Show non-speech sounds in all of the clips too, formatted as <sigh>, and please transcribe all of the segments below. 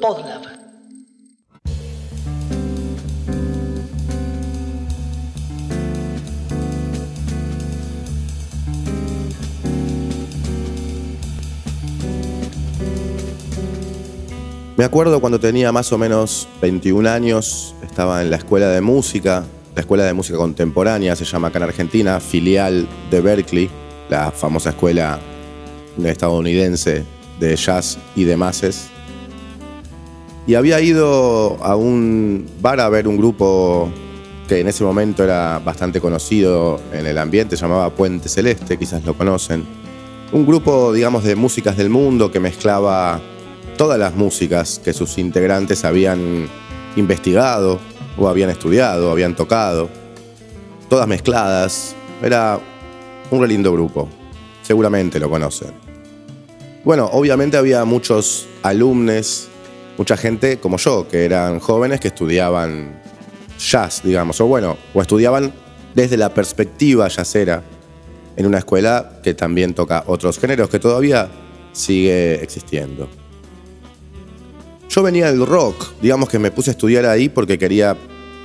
Podlab. Me acuerdo cuando tenía más o menos 21 años, estaba en la escuela de música, la escuela de música contemporánea se llama acá en Argentina, filial de Berkeley, la famosa escuela estadounidense de jazz y de masses. Y había ido a un bar a ver un grupo que en ese momento era bastante conocido en el ambiente, se llamaba Puente Celeste, quizás lo conocen. Un grupo, digamos, de músicas del mundo que mezclaba todas las músicas que sus integrantes habían investigado o habían estudiado, o habían tocado, todas mezcladas. Era un re lindo grupo, seguramente lo conocen. Bueno, obviamente había muchos alumnos, mucha gente como yo, que eran jóvenes que estudiaban jazz, digamos, o bueno, o estudiaban desde la perspectiva jazzera en una escuela que también toca otros géneros, que todavía sigue existiendo. Yo venía del rock, digamos que me puse a estudiar ahí porque quería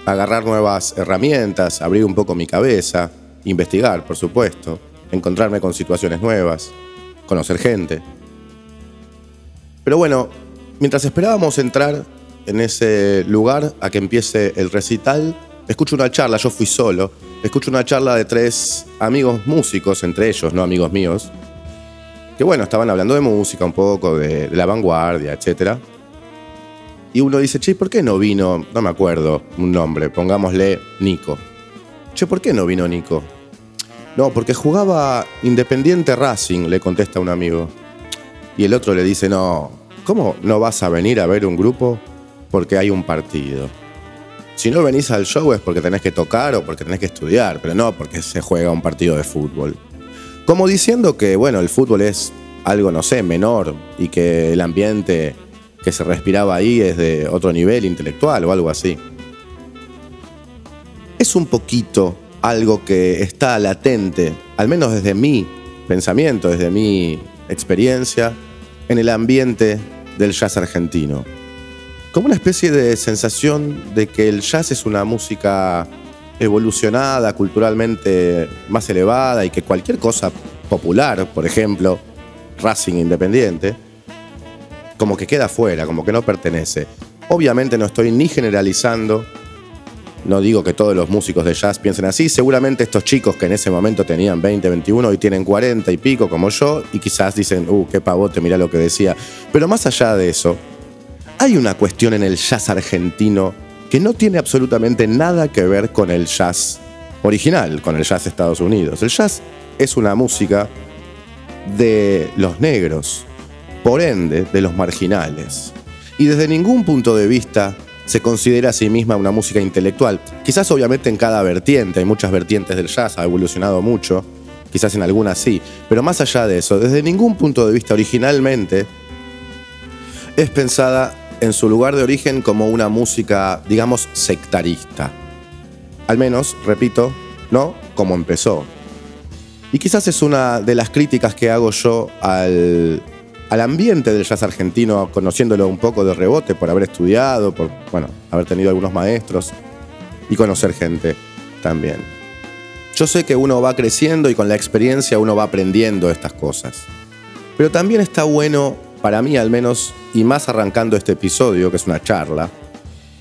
agarrar nuevas herramientas, abrir un poco mi cabeza, investigar, por supuesto, encontrarme con situaciones nuevas, conocer gente. Pero bueno, mientras esperábamos entrar en ese lugar a que empiece el recital, escucho una charla, yo fui solo, escucho una charla de tres amigos músicos, entre ellos, no amigos míos, que bueno, estaban hablando de música un poco, de, la vanguardia, etcétera y uno dice, che, ¿por qué no vino? No me acuerdo un nombre, pongámosle Nico. Che, ¿por qué no vino Nico? No, porque jugaba Independiente Racing, le contesta un amigo. Y el otro le dice, no, ¿cómo no vas a venir a ver un grupo? Porque hay un partido. Si no venís al show es porque tenés que tocar o porque tenés que estudiar, pero no porque se juega un partido de fútbol. Como diciendo que, bueno, el fútbol es algo, no sé, menor y que el ambiente que se respiraba ahí es de otro nivel intelectual o algo así. Es un poquito algo que está latente, al menos desde mi pensamiento, desde mi experiencia, en el ambiente del jazz argentino. Como una especie de sensación de que el jazz es una música evolucionada, culturalmente más elevada y que cualquier cosa popular, por ejemplo, Racing Independiente, como que queda fuera, como que no pertenece. Obviamente no estoy ni generalizando, no digo que todos los músicos de jazz piensen así, seguramente estos chicos que en ese momento tenían 20, 21 y tienen 40 y pico como yo, y quizás dicen, uh, qué pavote, mira lo que decía. Pero más allá de eso, hay una cuestión en el jazz argentino que no tiene absolutamente nada que ver con el jazz original, con el jazz de Estados Unidos. El jazz es una música de los negros, por ende de los marginales. Y desde ningún punto de vista se considera a sí misma una música intelectual. Quizás obviamente en cada vertiente, hay muchas vertientes del jazz, ha evolucionado mucho, quizás en algunas sí, pero más allá de eso, desde ningún punto de vista originalmente es pensada en su lugar de origen como una música, digamos, sectarista. Al menos, repito, no como empezó. Y quizás es una de las críticas que hago yo al al ambiente del jazz argentino, conociéndolo un poco de rebote por haber estudiado, por bueno, haber tenido algunos maestros y conocer gente también. Yo sé que uno va creciendo y con la experiencia uno va aprendiendo estas cosas. Pero también está bueno, para mí al menos, y más arrancando este episodio, que es una charla,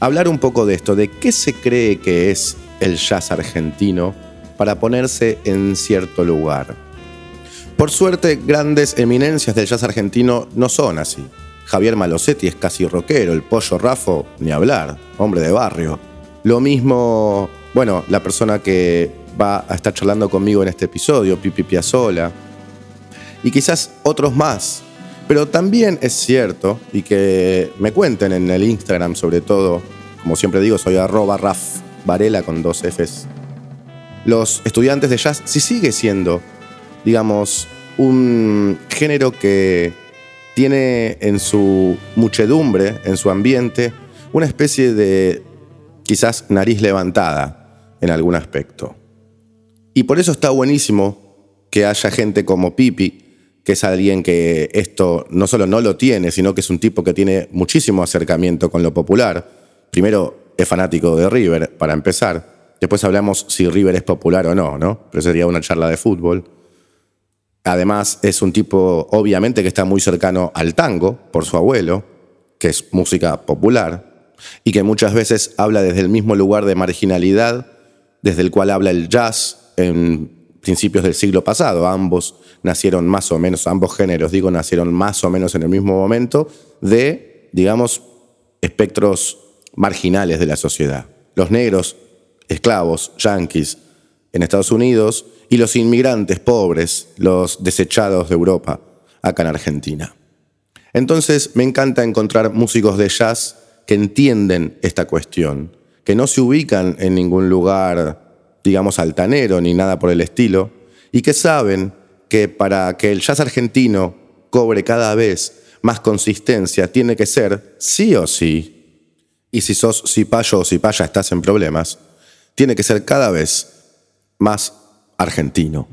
hablar un poco de esto, de qué se cree que es el jazz argentino para ponerse en cierto lugar. Por suerte, grandes eminencias del jazz argentino no son así. Javier Malosetti es casi rockero, el pollo Rafo, ni hablar, hombre de barrio. Lo mismo, bueno, la persona que va a estar charlando conmigo en este episodio, Pipi Piazzola, y quizás otros más. Pero también es cierto, y que me cuenten en el Instagram sobre todo, como siempre digo, soy arroba Raf Varela con dos Fs. Los estudiantes de jazz, si sigue siendo digamos, un género que tiene en su muchedumbre, en su ambiente, una especie de quizás nariz levantada en algún aspecto. Y por eso está buenísimo que haya gente como Pipi que es alguien que esto no solo no lo tiene, sino que es un tipo que tiene muchísimo acercamiento con lo popular. Primero, es fanático de River, para empezar. Después hablamos si River es popular o no, ¿no? Pero sería una charla de fútbol. Además, es un tipo, obviamente, que está muy cercano al tango, por su abuelo, que es música popular, y que muchas veces habla desde el mismo lugar de marginalidad desde el cual habla el jazz en principios del siglo pasado. Ambos nacieron más o menos, ambos géneros, digo, nacieron más o menos en el mismo momento de, digamos, espectros marginales de la sociedad. Los negros, esclavos, yanquis en Estados Unidos y los inmigrantes pobres, los desechados de Europa, acá en Argentina. Entonces me encanta encontrar músicos de jazz que entienden esta cuestión, que no se ubican en ningún lugar digamos, altanero ni nada por el estilo, y que saben que para que el jazz argentino cobre cada vez más consistencia, tiene que ser sí o sí, y si sos cipayo o cipaya estás en problemas, tiene que ser cada vez más argentino.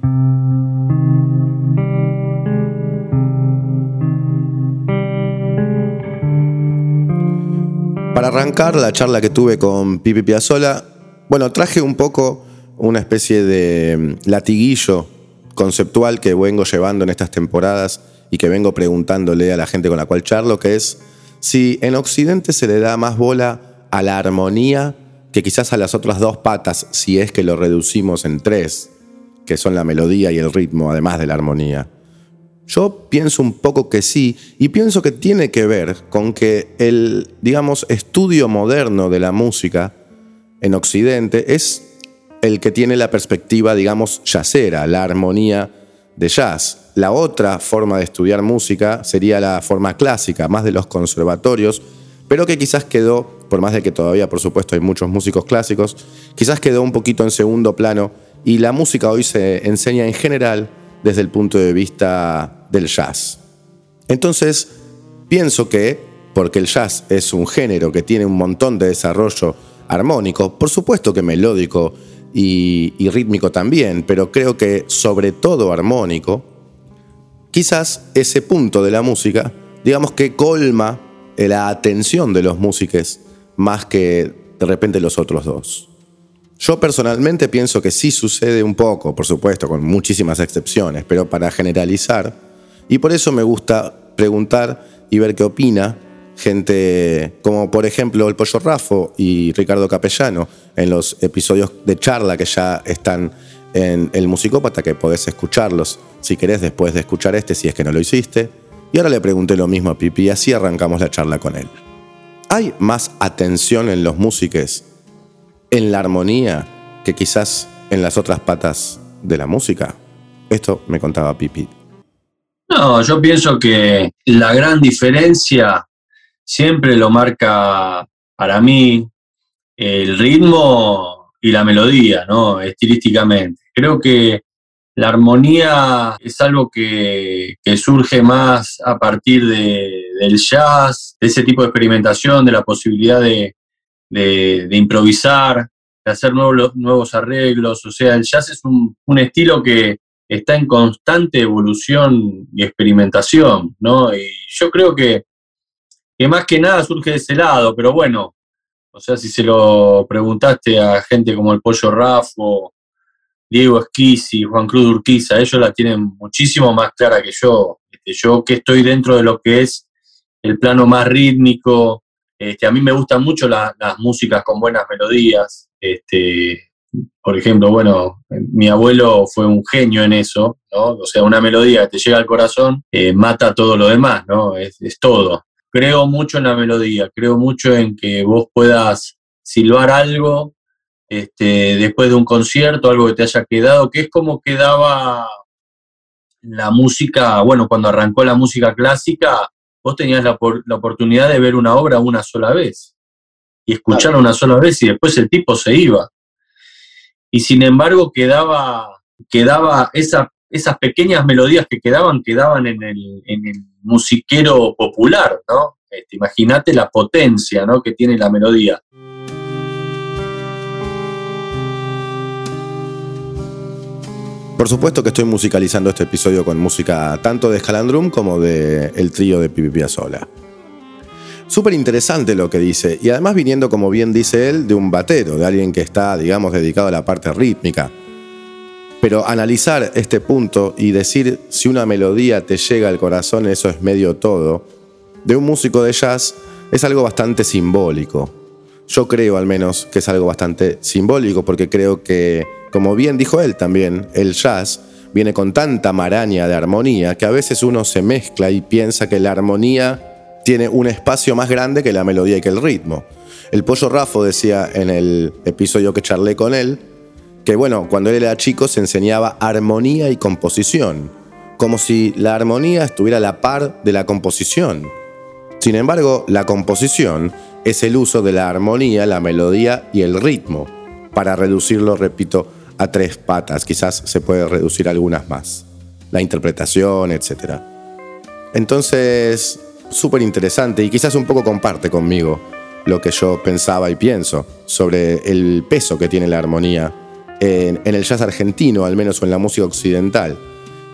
Para arrancar la charla que tuve con Pipi Piazzola, bueno, traje un poco una especie de mm, latiguillo conceptual que vengo llevando en estas temporadas y que vengo preguntándole a la gente con la cual charlo, que es si en Occidente se le da más bola a la armonía que quizás a las otras dos patas, si es que lo reducimos en tres, que son la melodía y el ritmo, además de la armonía. Yo pienso un poco que sí, y pienso que tiene que ver con que el, digamos, estudio moderno de la música en Occidente es el que tiene la perspectiva, digamos, jazzera, la armonía de jazz. La otra forma de estudiar música sería la forma clásica, más de los conservatorios, pero que quizás quedó, por más de que todavía por supuesto hay muchos músicos clásicos, quizás quedó un poquito en segundo plano y la música hoy se enseña en general desde el punto de vista del jazz. Entonces, pienso que, porque el jazz es un género que tiene un montón de desarrollo armónico, por supuesto que melódico, y, rítmico también, pero creo que sobre todo armónico, quizás ese punto de la música, digamos que colma la atención de los músicos más que de repente los otros dos. Yo personalmente pienso que sí sucede un poco, por supuesto, con muchísimas excepciones, pero para generalizar, y por eso me gusta preguntar y ver qué opina gente como por ejemplo el Pollo Rafo y Ricardo Capellano en los episodios de charla que ya están en El Musicópata, que podés escucharlos si querés después de escuchar este, si es que no lo hiciste. Y ahora le pregunté lo mismo a Pipi y así arrancamos la charla con él. ¿Hay más atención en los músicos, en la armonía, que quizás en las otras patas de la música? Esto me contaba Pipi. No, yo pienso que la gran diferencia siempre lo marca para mí el ritmo y la melodía, ¿no? Estilísticamente. Creo que la armonía es algo que, surge más a partir del jazz, de ese tipo de experimentación, de la posibilidad de, improvisar, de hacer nuevos, nuevos, arreglos. O sea, el jazz es un, estilo que está en constante evolución y experimentación, ¿no? Y yo creo que que más que nada surge de ese lado, pero bueno, o sea, si se lo preguntaste a gente como el Pollo Rafo, Diego Esquisi, Juan Cruz Urquiza, ellos la tienen muchísimo más clara que yo. Este, yo que estoy dentro de lo que es el plano más rítmico, este, a mí me gustan mucho las músicas con buenas melodías. Este, por ejemplo, bueno, mi abuelo fue un genio en eso, ¿no? O sea, una melodía que te llega al corazón, eh, mata todo lo demás, ¿no? es todo creo mucho en la melodía, creo mucho en que vos puedas silbar algo este, después de un concierto, algo que te haya quedado, que es como quedaba la música, bueno, cuando arrancó la música clásica, vos tenías la, oportunidad de ver una obra una sola vez y escucharla una sola vez y después el tipo se iba. Y sin embargo quedaba, quedaba esa esas pequeñas melodías que quedaban, quedaban en el, musiquero popular, ¿no? Este, Imagínate la potencia ¿no? que tiene la melodía. Por supuesto que estoy musicalizando este episodio con música tanto de Scalandrum como de el trío de Pipi Piazzolla. Súper interesante lo que dice, y además viniendo, como bien dice él, de un batero, de alguien que está, digamos, dedicado a la parte rítmica. Pero analizar este punto y decir si una melodía te llega al corazón, eso es medio todo, de un músico de jazz es algo bastante simbólico. Yo creo al menos que es algo bastante simbólico porque creo que como bien dijo él también, el jazz viene con tanta maraña de armonía que a veces uno se mezcla y piensa que la armonía tiene un espacio más grande que la melodía y que el ritmo. El pollo Rafo decía en el episodio que charlé con él que bueno, cuando él era chico se enseñaba armonía y composición, como si la armonía estuviera a la par de la composición. Sin embargo, la composición es el uso de la armonía, la melodía y el ritmo, para reducirlo, repito, a tres patas, quizás se puede reducir algunas más, la interpretación, etc. Entonces, súper interesante y quizás un poco comparte conmigo lo que yo pensaba y pienso sobre el peso que tiene la armonía en, el jazz argentino, al menos en la música occidental.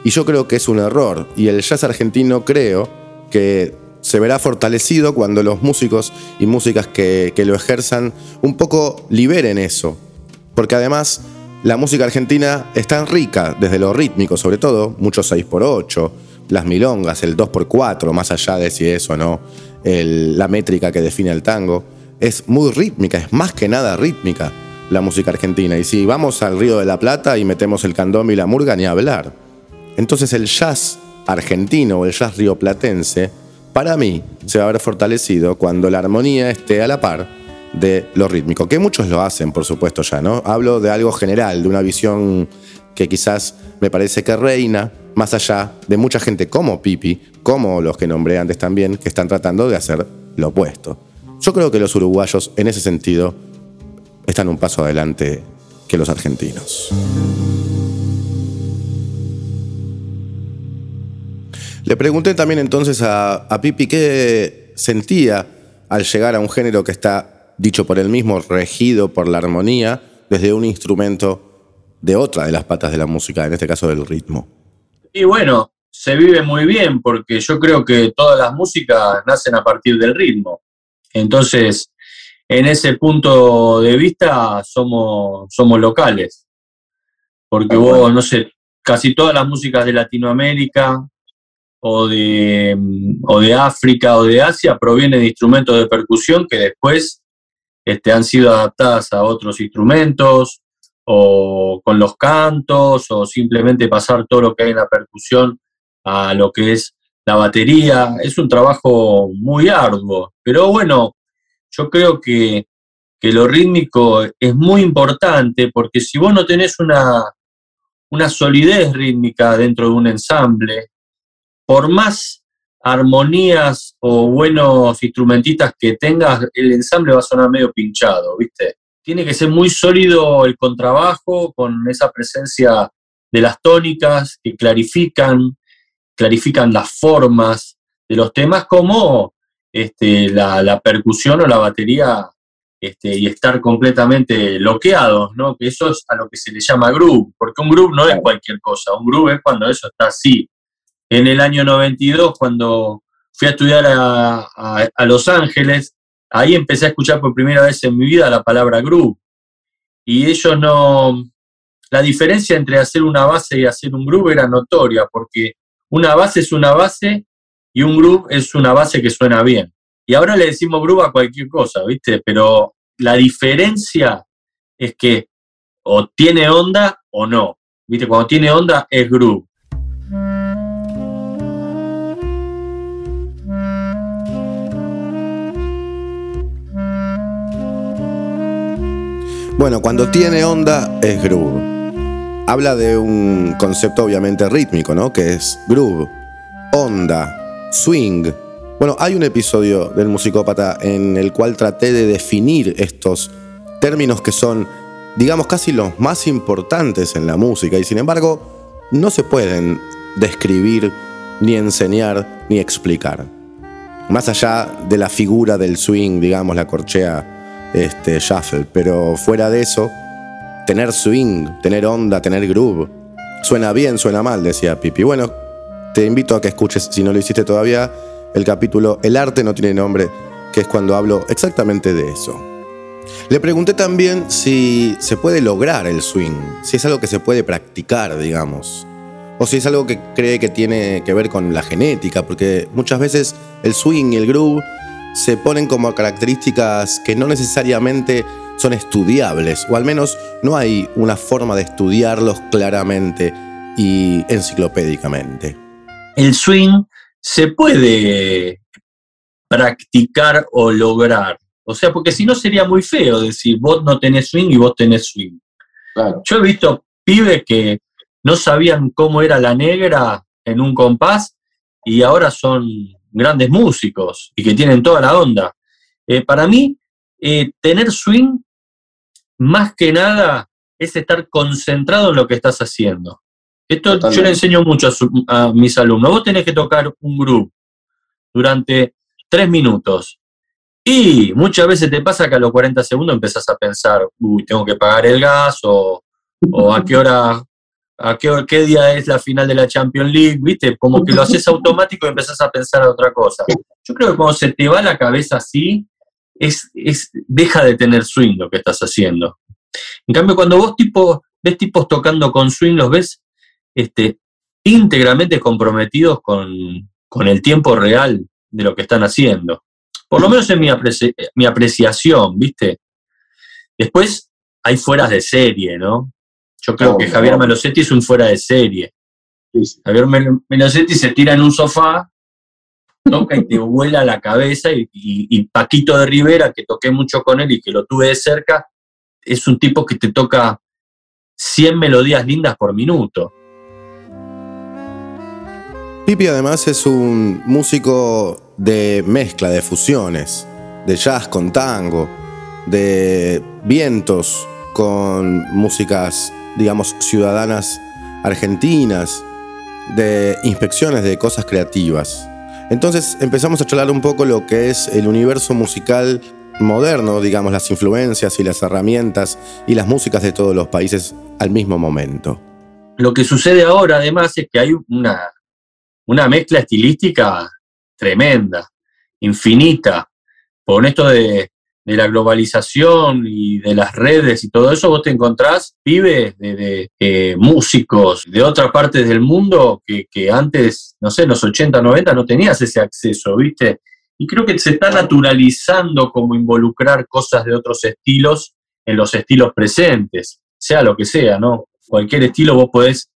Y yo creo que es un error, y el jazz argentino creo que se verá fortalecido cuando los músicos y músicas que, que lo ejerzan un poco liberen eso, porque además la música argentina es tan rica, desde lo rítmico sobre todo, muchos 6x8, las milongas, el 2x4, más allá de si es o no la métrica que define el tango, es muy rítmica, es más que nada rítmica la música argentina. Y si vamos al Río de la Plata y metemos el candombe y la murga, ni hablar. Entonces el jazz argentino o el jazz rioplatense, para mí, se va a ver fortalecido cuando la armonía esté a la par de lo rítmico, que muchos lo hacen, por supuesto, ya, ¿no? Hablo de algo general, de una visión que quizás me parece que reina, más allá de mucha gente como Pipi, como los que nombré antes también, que están tratando de hacer lo opuesto. Yo creo que los uruguayos, en ese sentido, están un paso adelante que los argentinos. Le pregunté también entonces a, a Pipi qué sentía al llegar a un género que está dicho por él mismo, regido por la armonía, desde un instrumento de otra de las patas de la música, en este caso del ritmo. Y bueno, se vive muy bien porque yo creo que todas las músicas nacen a partir del ritmo. Entonces, en ese punto de vista somos, somos locales. Porque ah, vos, no sé, casi todas las músicas de Latinoamérica o de, o de África o de Asia provienen de instrumentos de percusión que después este, han sido adaptadas a otros instrumentos o con los cantos o simplemente pasar todo lo que hay en la percusión a lo que es la batería. Es un trabajo muy arduo, pero bueno, yo creo que, que lo rítmico es muy importante porque si vos no tenés una, una solidez rítmica dentro de un ensamble, por más armonías o buenos instrumentistas que tengas, el ensamble va a sonar medio pinchado, ¿viste? Tiene que ser muy sólido el contrabajo con esa presencia de las tónicas que clarifican, clarifican las formas de los temas como este, la, percusión o la batería este, y estar completamente bloqueados, ¿no? Que eso es a lo que se le llama groove, porque un groove no es cualquier cosa, un groove es cuando eso está así, en el año 92, cuando fui a estudiar a, Los Ángeles, ahí empecé a escuchar por primera vez en mi vida la palabra groove. Y ellos no... La diferencia entre hacer una base y hacer un groove era notoria, porque una base es una base y un groove es una base que suena bien. Y ahora le decimos groove a cualquier cosa, ¿viste? Pero la diferencia es que o tiene onda o no. ¿Viste? Cuando tiene onda es groove. Bueno, cuando tiene onda es groove. Habla de un concepto obviamente rítmico, ¿no? Que es groove, onda, swing. Bueno, hay un episodio del Musicópata en el cual traté de definir estos términos que son, digamos, casi los más importantes en la música y sin embargo no se pueden describir, ni enseñar, ni explicar. Más allá de la figura del swing, digamos, la corchea este, shuffle, pero fuera de eso, tener swing, tener onda, tener groove, Suena bien, suena mal, decía Pipi. Bueno, te invito a que escuches, si no lo hiciste todavía, el capítulo El arte no tiene nombre, que es cuando hablo exactamente de eso. Le pregunté también si se puede lograr el swing, si es algo que se puede practicar, digamos, o si es algo que cree que tiene que ver con la genética, porque muchas veces el swing y el groove se ponen como características que no necesariamente son estudiables, o al menos no hay una forma de estudiarlos claramente y enciclopédicamente. El swing se puede practicar o lograr. O sea, porque si no sería muy feo decir vos no tenés swing y vos tenés swing. Yo he visto pibes que no sabían cómo era la negra en un compás y ahora son grandes músicos y que tienen toda la onda. Eh, para mí, eh, tener swing, más que nada, es estar concentrado en lo que estás haciendo. Esto yo le enseño mucho a, mis alumnos. Vos tenés que tocar un grupo durante tres minutos. Y muchas veces te pasa que a los 40 segundos empezás a pensar, uy, tengo que pagar el gas o, a qué hora, a qué, día es la final de la Champions League, ¿viste? Como que lo haces automático y empezás a pensar a otra cosa. Yo creo que cuando se te va la cabeza así, es, es, deja de tener swing lo que estás haciendo. En cambio, cuando vos ves tipos tocando con swing, los ves este, íntegramente comprometidos con, el tiempo real de lo que están haciendo. Por lo menos en mi, mi apreciación, ¿viste? Después hay fueras de serie, ¿no? Yo creo que Javier Melosetti es un fuera de serie. Javier Melosetti se tira en un sofá, toca y te <laughs> vuela la cabeza y, y, Paquito de Rivera, que toqué mucho con él y que lo tuve de cerca, es un tipo que te toca 100 melodías lindas por minuto. Pipi además es un músico de mezcla, de fusiones, de jazz con tango, de vientos con músicas, digamos, ciudadanas argentinas, de inspecciones de cosas creativas. Entonces empezamos a charlar un poco lo que es el universo musical moderno, digamos, las influencias y las herramientas y las músicas de todos los países al mismo momento. Lo que sucede ahora además es que hay una una mezcla estilística tremenda, infinita. Con esto de, la globalización y de las redes y todo eso, vos te encontrás pibes de, eh, músicos de otras partes del mundo que, que, antes, no sé, en los 80, 90 no tenías ese acceso, ¿viste? Y creo que se está naturalizando como involucrar cosas de otros estilos en los estilos presentes, sea lo que sea, ¿no? Cualquier estilo vos podés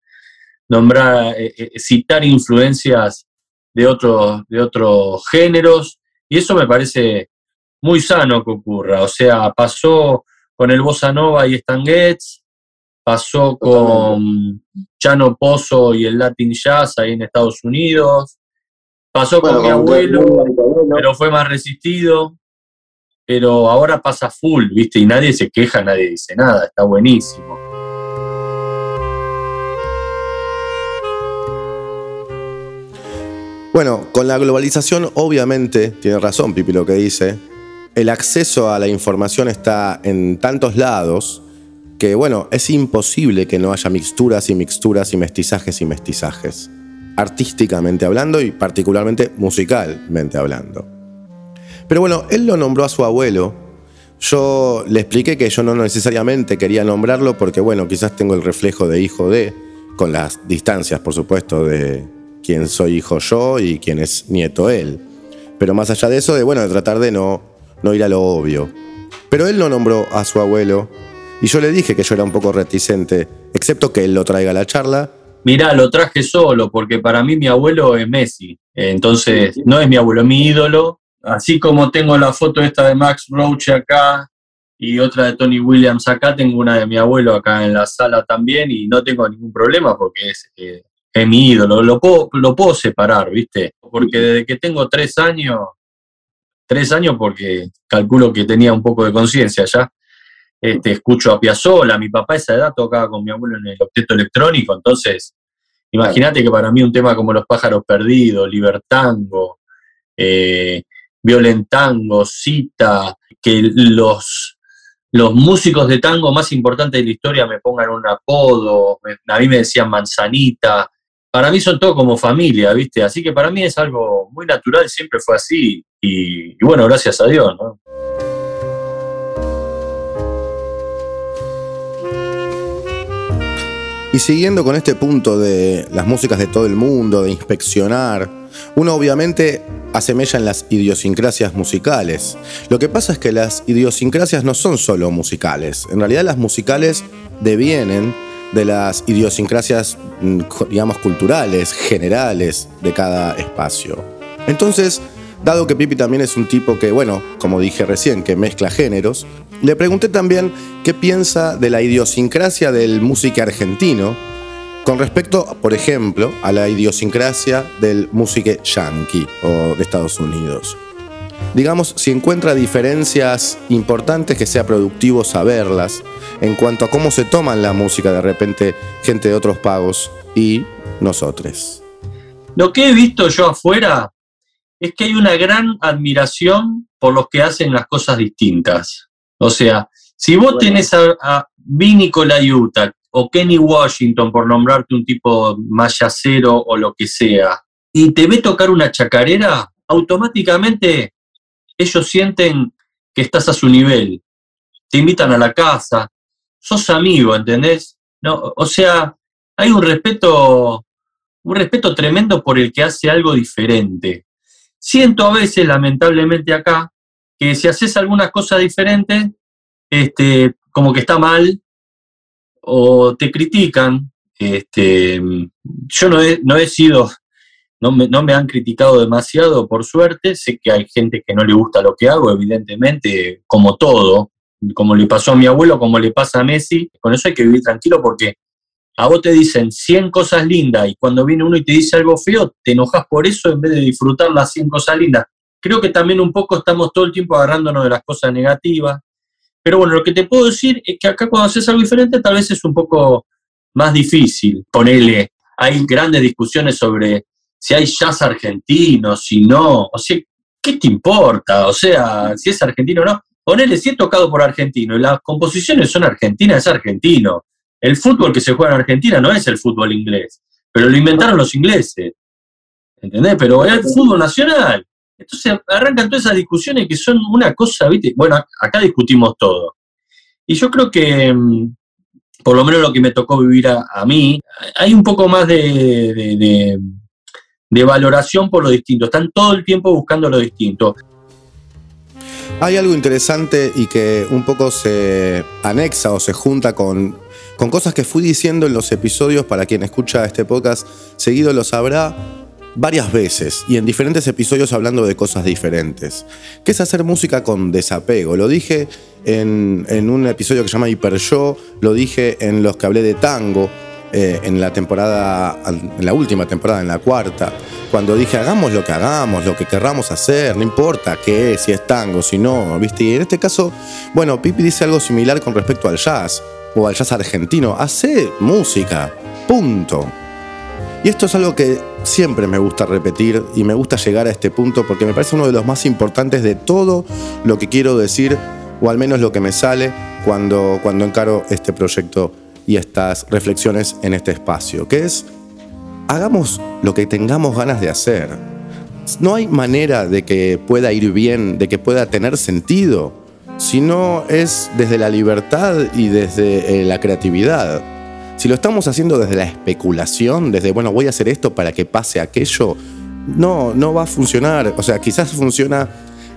nombrar, eh, eh, citar influencias de otros, de otros géneros, y eso me parece muy sano que ocurra. O sea, pasó con el Bossa Nova y Stan Getz, pasó con Chano Pozo y el Latin Jazz ahí en Estados Unidos, pasó con mi abuelo, pero fue más resistido, pero ahora pasa full, ¿viste? Y nadie se queja, nadie dice nada, está buenísimo. Bueno, con la globalización obviamente, tiene razón Pipi lo que dice, el acceso a la información está en tantos lados que bueno, es imposible que no haya mixturas y mixturas y mestizajes y mestizajes, artísticamente hablando y particularmente musicalmente hablando. Pero bueno, él lo nombró a su abuelo. Yo le expliqué que yo no necesariamente quería nombrarlo porque bueno, quizás tengo el reflejo de hijo de, con las distancias por supuesto de, quién soy hijo yo y quién es nieto él. Pero más allá de eso, de bueno, de tratar de no, no ir a lo obvio. Pero él no nombró a su abuelo y yo le dije que yo era un poco reticente, excepto que él lo traiga a la charla. Mirá, lo traje solo, porque para mí mi abuelo es Messi. Entonces, no es mi abuelo, mi ídolo. Así como tengo la foto esta de Max Roach acá y otra de Tony Williams acá, tengo una de mi abuelo acá en la sala también y no tengo ningún problema porque es eh, es mi ídolo, lo puedo, lo puedo separar, ¿viste? Porque desde que tengo tres años, tres años porque calculo que tenía un poco de conciencia ya, este, escucho a Piazzolla, mi papá a esa edad tocaba con mi abuelo en el octeto electrónico, entonces imagínate que para mí un tema como Los pájaros perdidos, Libertango, eh, Violentango, Cita, que los los músicos de tango más importantes de la historia me pongan un apodo, a mí me decían manzanita, para mí son todos como familia, ¿viste? Así que para mí es algo muy natural, siempre fue así, y, y bueno, gracias a Dios, ¿no? Y siguiendo con este punto de las músicas de todo el mundo, de inspeccionar, uno obviamente asemella en las idiosincrasias musicales. Lo que pasa es que las idiosincrasias no son solo musicales. En realidad las musicales devienen de las idiosincrasias, mm, digamos, culturales, generales de cada espacio. Entonces, dado que Pipi también es un tipo que, bueno, como dije recién, que mezcla géneros, le pregunté también qué piensa de la idiosincrasia del música argentino con respecto, por ejemplo, a la idiosincrasia del música yankee o de Estados Unidos. Digamos, si encuentra diferencias importantes que sea productivo saberlas en cuanto a cómo se toman la música de repente gente de otros pagos y nosotros. Lo que he visto yo afuera es que hay una gran admiración por los que hacen las cosas distintas. O sea, si vos tenés a, a Vinny Colaiuta o Kenny Washington, por nombrarte un tipo más yacero o lo que sea, y te ve tocar una chacarera, automáticamente ellos sienten que estás a su nivel. Te invitan a la casa, sos amigo, ¿entendés? No, o sea, hay un respeto, un respeto tremendo por el que hace algo diferente. Siento a veces, lamentablemente acá, que si haces algunas cosas diferentes, este, como que está mal o te critican. Este, yo no he, no he sido, no me, no me han criticado demasiado, por suerte. Sé que hay gente que no le gusta lo que hago, evidentemente, como todo, como le pasó a mi abuelo, como le pasa a Messi. Con eso hay que vivir tranquilo porque a vos te dicen 100 cosas lindas y cuando viene uno y te dice algo feo, te enojas por eso en vez de disfrutar las 100 cosas lindas creo que también un poco estamos todo el tiempo agarrándonos de las cosas negativas. Pero bueno, lo que te puedo decir es que acá cuando haces algo diferente tal vez es un poco más difícil ponerle. Hay grandes discusiones sobre si hay jazz argentino, si no. O sea, ¿qué te importa? O sea, si es argentino o no. Ponele, si es tocado por argentino y las composiciones son argentinas, es argentino. El fútbol que se juega en Argentina no es el fútbol inglés, pero lo inventaron los ingleses. ¿Entendés? Pero es el fútbol nacional. Entonces arrancan todas esas discusiones que son una cosa, ¿viste? Bueno, acá discutimos todo. Y yo creo que, mm, por lo menos lo que me tocó vivir a, mí, hay un poco más de, de, valoración por lo distinto. Están todo el tiempo buscando lo distinto. Hay algo interesante y que un poco se anexa o se junta con, con cosas que fui diciendo en los episodios, para quien escucha este podcast seguido lo sabrá, varias veces y en diferentes episodios hablando de cosas diferentes, que es hacer música con desapego. Lo dije en, un episodio que se llama Hiper Yo, lo dije en los que hablé de tango, eh, en la temporada, en la última temporada, en la cuarta, cuando dije hagamos lo que hagamos, lo que querramos hacer, no importa qué es, si es tango, si no, ¿viste? Y en este caso, bueno, Pipi dice algo similar con respecto al jazz o al jazz argentino. Hace música, punto. Y esto es algo que siempre me gusta repetir y me gusta llegar a este punto porque me parece uno de los más importantes de todo lo que quiero decir, o al menos lo que me sale cuando, cuando encaro este proyecto y estas reflexiones en este espacio, que es, hagamos lo que tengamos ganas de hacer. No hay manera de que pueda ir bien, de que pueda tener sentido, si no es desde la libertad y desde eh, la creatividad. Si lo estamos haciendo desde la especulación, desde, bueno, voy a hacer esto para que pase aquello, no, no va a funcionar. O sea, quizás funciona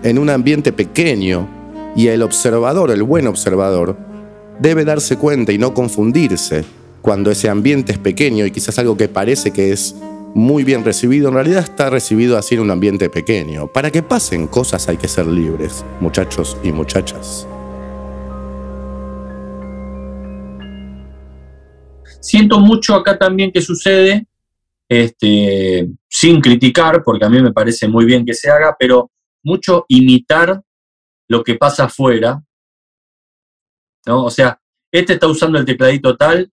en un ambiente pequeño y el observador, el buen observador, debe darse cuenta y no confundirse cuando ese ambiente es pequeño y quizás algo que parece que es muy bien recibido, en realidad está recibido así en un ambiente pequeño. Para que pasen cosas hay que ser libres, muchachos y muchachas. Siento mucho acá también que sucede, este, sin criticar, porque a mí me parece muy bien que se haga, pero mucho imitar lo que pasa afuera. ¿No? O sea, este está usando el tecladito tal,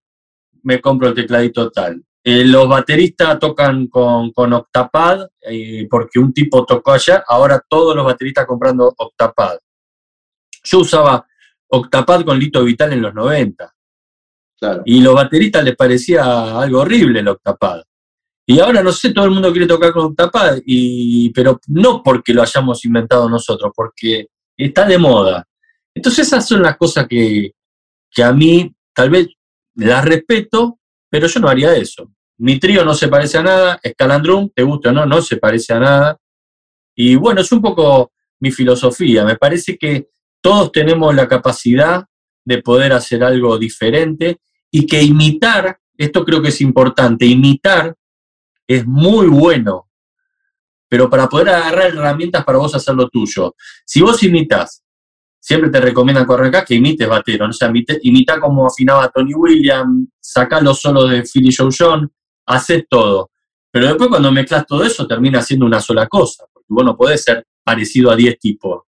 me compro el tecladito tal. Eh, los bateristas tocan con, con Octapad, eh, porque un tipo tocó allá, ahora todos los bateristas comprando Octapad. Yo usaba octapad con Lito Vital en los 90. Y los bateristas les parecía algo horrible el octapad. Y ahora no sé, todo el mundo quiere tocar con octapad, y, pero no porque lo hayamos inventado nosotros, porque está de moda. Entonces esas son las cosas que, que a mí tal vez las respeto, pero yo no haría eso. Mi trío no se parece a nada, Scalandrum, te gusta o no, no se parece a nada. Y bueno, es un poco mi filosofía. Me parece que todos tenemos la capacidad de poder hacer algo diferente y que imitar, esto creo que es importante, imitar es muy bueno, pero para poder agarrar herramientas para vos hacer lo tuyo. Si vos imitas, siempre te recomiendan correr acá que imites batero, o sea, imita, como afinaba Tony Williams, saca los solos de Philly Joe John, haces todo. Pero después cuando mezclas todo eso termina siendo una sola cosa, porque vos no podés ser parecido a 10 tipos.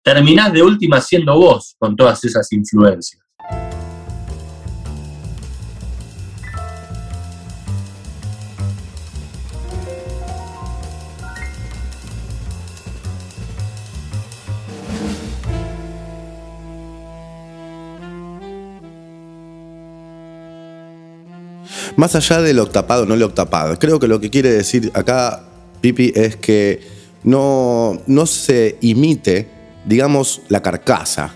Terminás de última siendo vos con todas esas influencias. Más allá del octapado, no el octapado, creo que lo que quiere decir acá Pipi es que no, no se imite, digamos, la carcasa,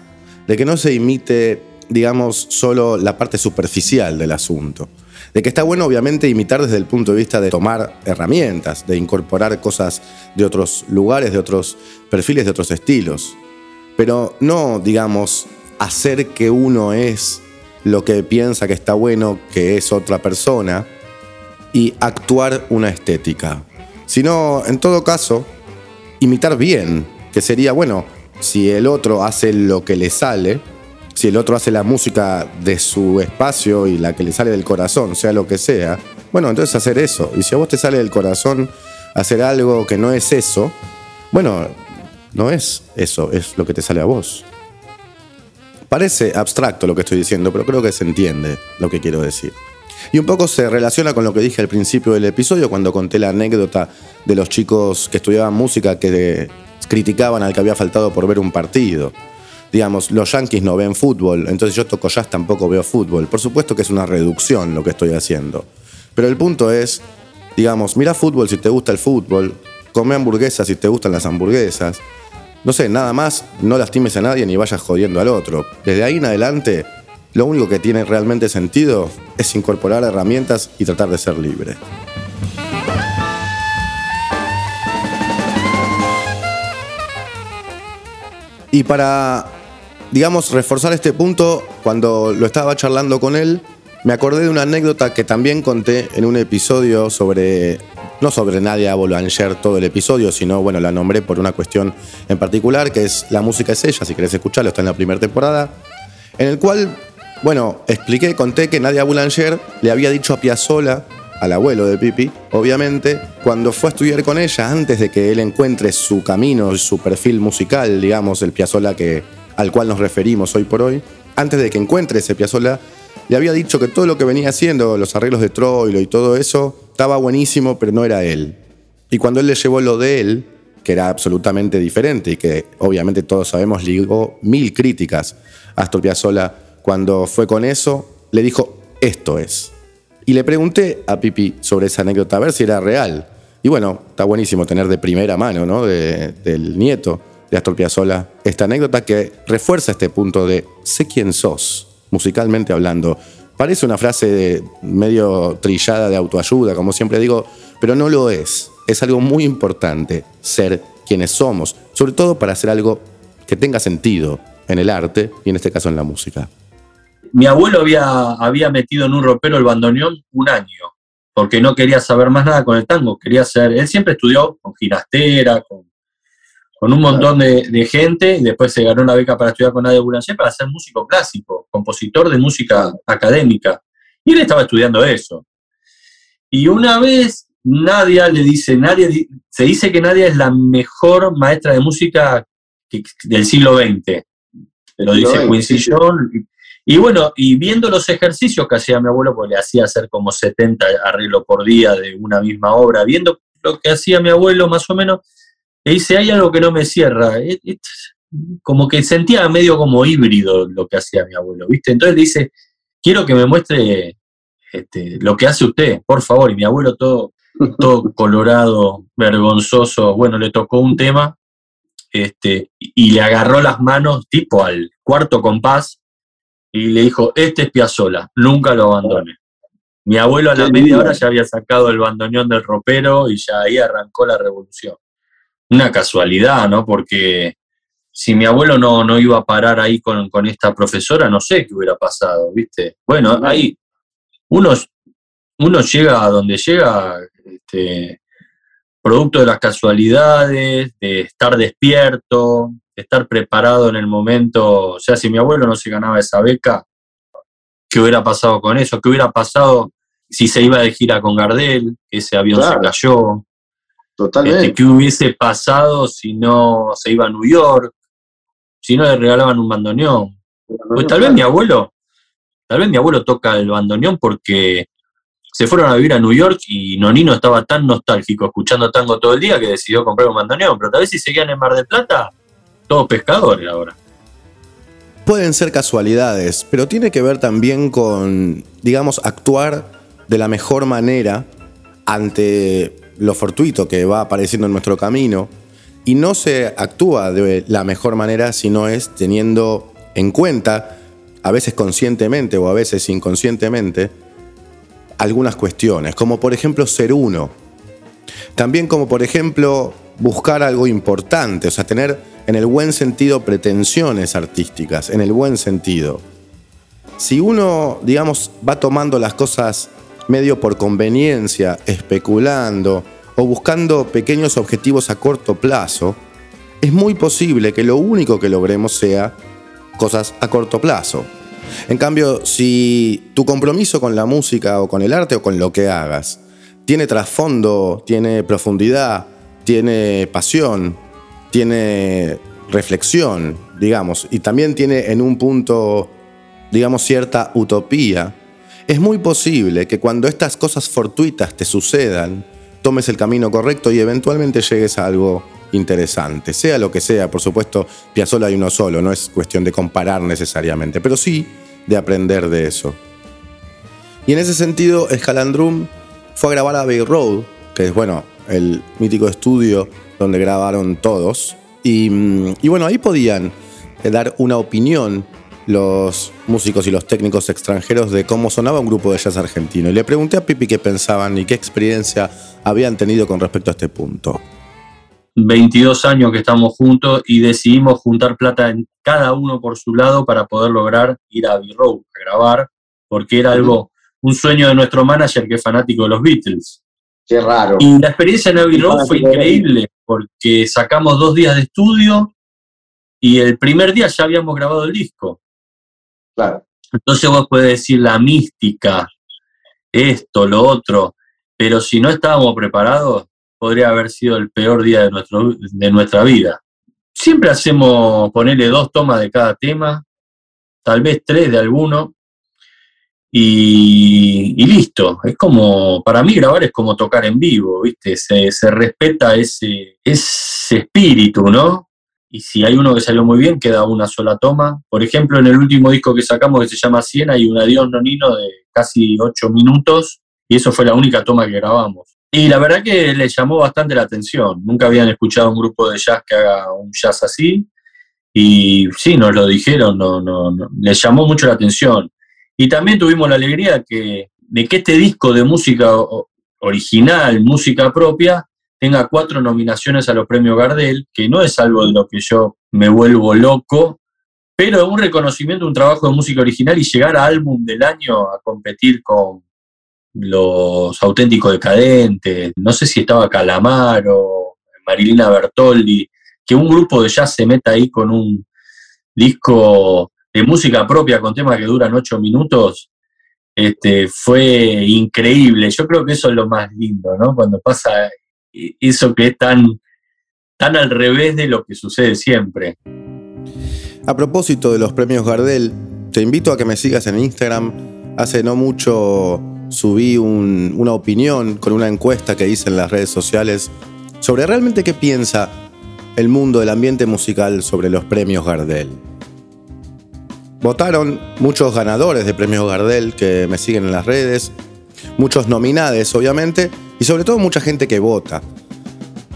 de que no se imite, digamos, solo la parte superficial del asunto. De que está bueno, obviamente, imitar desde el punto de vista de tomar herramientas, de incorporar cosas de otros lugares, de otros perfiles, de otros estilos. Pero no, digamos, hacer que uno es lo que piensa que está bueno, que es otra persona, y actuar una estética. Sino, en todo caso, imitar bien, que sería, bueno, si el otro hace lo que le sale, si el otro hace la música de su espacio y la que le sale del corazón, sea lo que sea, bueno, entonces hacer eso. Y si a vos te sale del corazón hacer algo que no es eso, bueno, no es eso, es lo que te sale a vos. Parece abstracto lo que estoy diciendo, pero creo que se entiende lo que quiero decir. Y un poco se relaciona con lo que dije al principio del episodio cuando conté la anécdota de los chicos que estudiaban música que criticaban al que había faltado por ver un partido. Digamos, los yankees no ven fútbol, entonces yo toco jazz tampoco veo fútbol. Por supuesto que es una reducción lo que estoy haciendo. Pero el punto es, digamos, mira fútbol si te gusta el fútbol, come hamburguesas si te gustan las hamburguesas, no sé, nada más, no lastimes a nadie ni vayas jodiendo al otro. Desde ahí en adelante, lo único que tiene realmente sentido es incorporar herramientas y tratar de ser libre. Y para, digamos, reforzar este punto, cuando lo estaba charlando con él, me acordé de una anécdota que también conté en un episodio sobre no sobre Nadia Boulanger todo el episodio, sino, bueno, la nombré por una cuestión en particular, que es La música es ella, si querés escucharlo, está en la primera temporada, en el cual, bueno, expliqué, conté que Nadia Boulanger le había dicho a Piazzolla, al abuelo de Pipi, obviamente, cuando fue a estudiar con ella, antes de que él encuentre su camino, su perfil musical, digamos, el Piazzolla que, al cual nos referimos hoy por hoy, antes de que encuentre ese Piazzolla, le había dicho que todo lo que venía haciendo, los arreglos de Troilo y todo eso, estaba buenísimo, pero no era él. Y cuando él le llevó lo de él, que era absolutamente diferente y que obviamente todos sabemos ligó mil críticas a Astor Piazzolla cuando fue con eso, le dijo, esto es. Y le pregunté a Pipi sobre esa anécdota, a ver si era real. Y bueno, está buenísimo tener de primera mano, ¿no? del nieto de Astor Piazzolla, esta anécdota que refuerza este punto de sé quién sos musicalmente hablando. Parece una frase medio trillada de autoayuda, como siempre digo, pero no lo es. Es algo muy importante ser quienes somos, sobre todo para hacer algo que tenga sentido en el arte y en este caso en la música. Mi abuelo había, había metido en un ropero el bandoneón un año, porque no quería saber más nada con el tango, quería ser, él siempre estudió con ginastera, con con un montón de, gente, y después se ganó una beca para estudiar con Nadia Boulanger para ser músico clásico, compositor de música académica. Y él estaba estudiando eso. Y una vez Nadia le dice, Nadia, se dice que Nadia es la mejor maestra de música del siglo XX. Lo dice Quincy Jones. Y bueno, y viendo los ejercicios que hacía mi abuelo, pues le hacía hacer como 70 arreglos por día de una misma obra, viendo lo que hacía mi abuelo más o menos, y dice, hay algo que no me cierra. como que sentía medio como híbrido lo que hacía mi abuelo, ¿viste? Entonces le dice, quiero que me muestre este, lo que hace usted, por favor. Y mi abuelo todo, todo <laughs> colorado, vergonzoso, bueno, le tocó un tema este, y le agarró las manos tipo al cuarto compás y le dijo, este es Piazzola, nunca lo abandone. Mi abuelo a la media hora ya había sacado el bandoneón del ropero y ya ahí arrancó la revolución. Una casualidad, ¿no? Porque si mi abuelo no, no iba a parar ahí con, con esta profesora, no sé qué hubiera pasado, ¿viste? Bueno, ahí uno, uno llega a donde llega este, producto de las casualidades, de estar despierto, de estar preparado en el momento. O sea, si mi abuelo no se ganaba esa beca, ¿qué hubiera pasado con eso? ¿Qué hubiera pasado si se iba de gira con Gardel? Que ese avión se cayó. Totalmente. Este, ¿Qué hubiese pasado si no se iba a New York? Si no le regalaban un bandoneón. Pues tal vez mi abuelo Tal vez mi abuelo toca el bandoneón porque se fueron a vivir a New York y Nonino estaba tan nostálgico escuchando tango todo el día que decidió comprar un bandoneón. Pero tal vez si seguían en Mar del Plata, todos pescadores ahora. Pueden ser casualidades, pero tiene que ver también con, digamos, actuar de la mejor manera ante lo fortuito que va apareciendo en nuestro camino. Y no se actúa de la mejor manera si no es teniendo en cuenta a veces conscientemente o a veces inconscientemente, algunas cuestiones, como por ejemplo ser uno. También como por ejemplo buscar algo importante, o sea, tener en el buen sentido pretensiones artísticas, en el buen sentido. Si uno, digamos, va tomando las cosas medio por conveniencia, especulando o buscando pequeños objetivos a corto plazo, es muy posible que lo único que logremos sea cosas a corto plazo. En cambio, si tu compromiso con la música o con el arte o con lo que hagas tiene trasfondo, tiene profundidad, tiene pasión, tiene reflexión, digamos, y también tiene en un punto, digamos, cierta utopía, es muy posible que cuando estas cosas fortuitas te sucedan, tomes el camino correcto y eventualmente llegues a algo interesante. Sea lo que sea, por supuesto, Piazzolla hay uno solo, no es cuestión de comparar necesariamente, pero sí de aprender de eso. Y en ese sentido, Scalandrum fue a grabar a Bay Road, que es, bueno, el mítico estudio donde grabaron todos. Y, mm, y bueno, ahí podían eh, dar una opinión los músicos y los técnicos extranjeros de cómo sonaba un grupo de jazz argentino. Y le pregunté a Pipi qué pensaban y qué experiencia habían tenido con respecto a este punto. 22 años que estamos juntos y decidimos juntar plata en cada uno por su lado para poder lograr ir a Abbey Road a grabar, porque era algo, un sueño de nuestro manager que es fanático de los Beatles. Qué raro. Y la experiencia en Abbey Road fue increíble, porque sacamos dos días de estudio y el primer día ya habíamos grabado el disco. Claro. Entonces vos podés decir la mística, esto, lo otro, pero si no estábamos preparados, podría haber sido el peor día de, nuestro, de nuestra vida. Siempre hacemos ponerle dos tomas de cada tema, tal vez tres de alguno, y, listo. Es como, para mí grabar es como tocar en vivo, ¿viste? Se, se respeta ese, ese espíritu, ¿no? Y si hay uno que salió muy bien, queda una sola toma. Por ejemplo, en el último disco que sacamos, que se llama Siena, hay un adiós nonino de casi ocho minutos, y eso fue la única toma que grabamos. Y la verdad que le llamó bastante la atención. Nunca habían escuchado un grupo de jazz que haga un jazz así. Y sí, nos lo dijeron, no, no, no, les llamó mucho la atención. Y también tuvimos la alegría que, de que este disco de música original, música propia, tenga cuatro nominaciones a los premios Gardel, que no es algo de lo que yo me vuelvo loco, pero un reconocimiento, un trabajo de música original y llegar a álbum del año a competir con los auténticos decadentes, no sé si estaba Calamaro, Marilina Bertoldi, que un grupo de jazz se meta ahí con un disco de música propia con temas que duran ocho minutos, este, fue increíble. Yo creo que eso es lo más lindo, ¿no? Cuando pasa eso que es tan, tan al revés de lo que sucede siempre. A propósito de los premios Gardel, te invito a que me sigas en Instagram. Hace no mucho subí una opinión con una encuesta que hice en las redes sociales sobre realmente qué piensa el mundo del ambiente musical sobre los premios Gardel. Votaron muchos ganadores de premios Gardel que me siguen en las redes, muchos nominades obviamente, y sobre todo mucha gente que vota.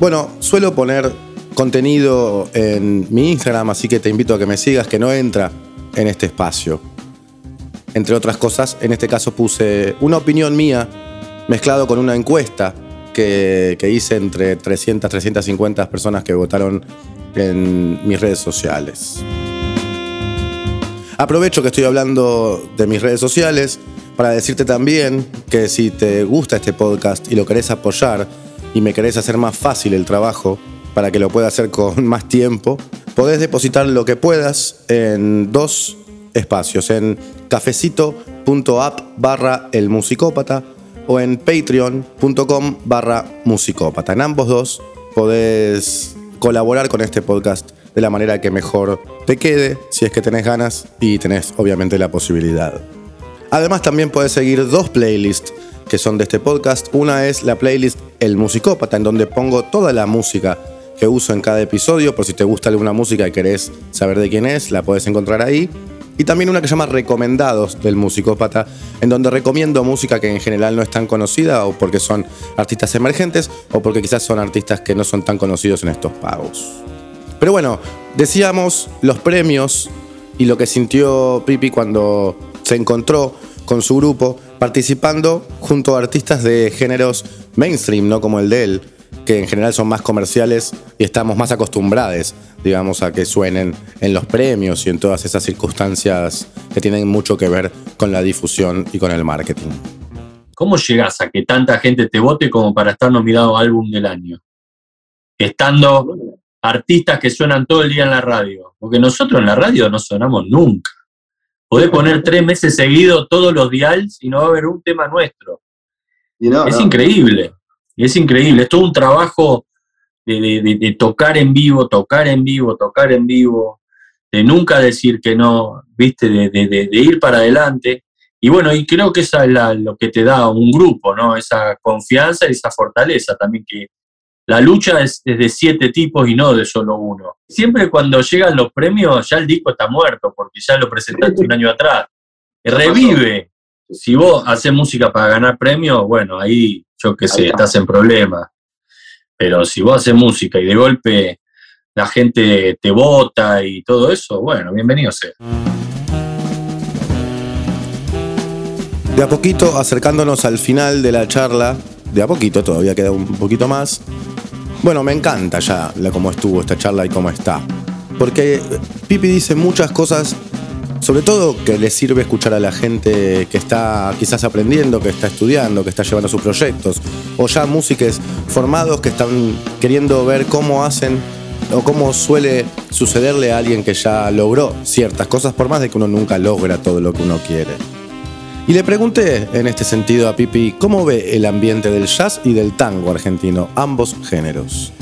Bueno, suelo poner contenido en mi Instagram, así que te invito a que me sigas, que no entra en este espacio. Entre otras cosas, en este caso puse una opinión mía mezclado con una encuesta que, hice entre 300, 350 personas que votaron en mis redes sociales. Aprovecho que estoy hablando de mis redes sociales para decirte también que si te gusta este podcast y lo querés apoyar y me querés hacer más fácil el trabajo para que lo pueda hacer con <laughs> más tiempo, podés depositar lo que puedas en dos espacios, en cafecito.app barra el musicópata o en patreon.com barra musicópata. En ambos dos podés colaborar con este podcast de la manera que mejor te quede, si es que tenés ganas y tenés obviamente la posibilidad. Además también puedes seguir dos playlists que son de este podcast. Una es la playlist El Musicópata, en donde pongo toda la música que uso en cada episodio, por si te gusta alguna música y querés saber de quién es, la puedes encontrar ahí. Y también una que se llama Recomendados del Musicópata, en donde recomiendo música que en general no es tan conocida o porque son artistas emergentes o porque quizás son artistas que no son tan conocidos en estos pagos. Pero bueno, decíamos los premios y lo que sintió Pipi cuando se encontró con su grupo participando junto a artistas de géneros mainstream, no como el de él, que en general son más comerciales y estamos más acostumbrados, digamos, a que suenen en los premios y en todas esas circunstancias que tienen mucho que ver con la difusión y con el marketing. ¿Cómo llegas a que tanta gente te vote como para estar nominado álbum del año? Estando artistas que suenan todo el día en la radio, porque nosotros en la radio no sonamos nunca. Podés poner tres meses seguidos todos los dials y no va a haber un tema nuestro. es increíble, es increíble. Es todo un trabajo de, tocar en vivo, tocar en vivo, tocar en vivo, de nunca decir que no, viste, de, ir para adelante. Y bueno, y creo que eso es lo que te da un grupo, ¿no? Esa confianza y esa fortaleza también que, la lucha es, de siete tipos y no de solo uno. Siempre cuando llegan los premios, ya el disco está muerto, porque ya lo presentaste un año atrás. Revive. Si vos haces música para ganar premios, bueno, ahí yo qué sé, estás en problemas. Pero si vos haces música y de golpe la gente te vota y todo eso, bueno, bienvenido sea. De a poquito, acercándonos al final de la charla, de a poquito, todavía queda un poquito más, bueno, me encanta ya cómo estuvo esta charla y cómo está. Porque Pipi dice muchas cosas, sobre todo que le sirve escuchar a la gente que está quizás aprendiendo, que está estudiando, que está llevando sus proyectos, o ya músicos formados que están queriendo ver cómo hacen o cómo suele sucederle a alguien que ya logró ciertas cosas, por más de que uno nunca logra todo lo que uno quiere. Y le pregunté en este sentido a Pipi cómo ve el ambiente del jazz y del tango argentino, ambos géneros.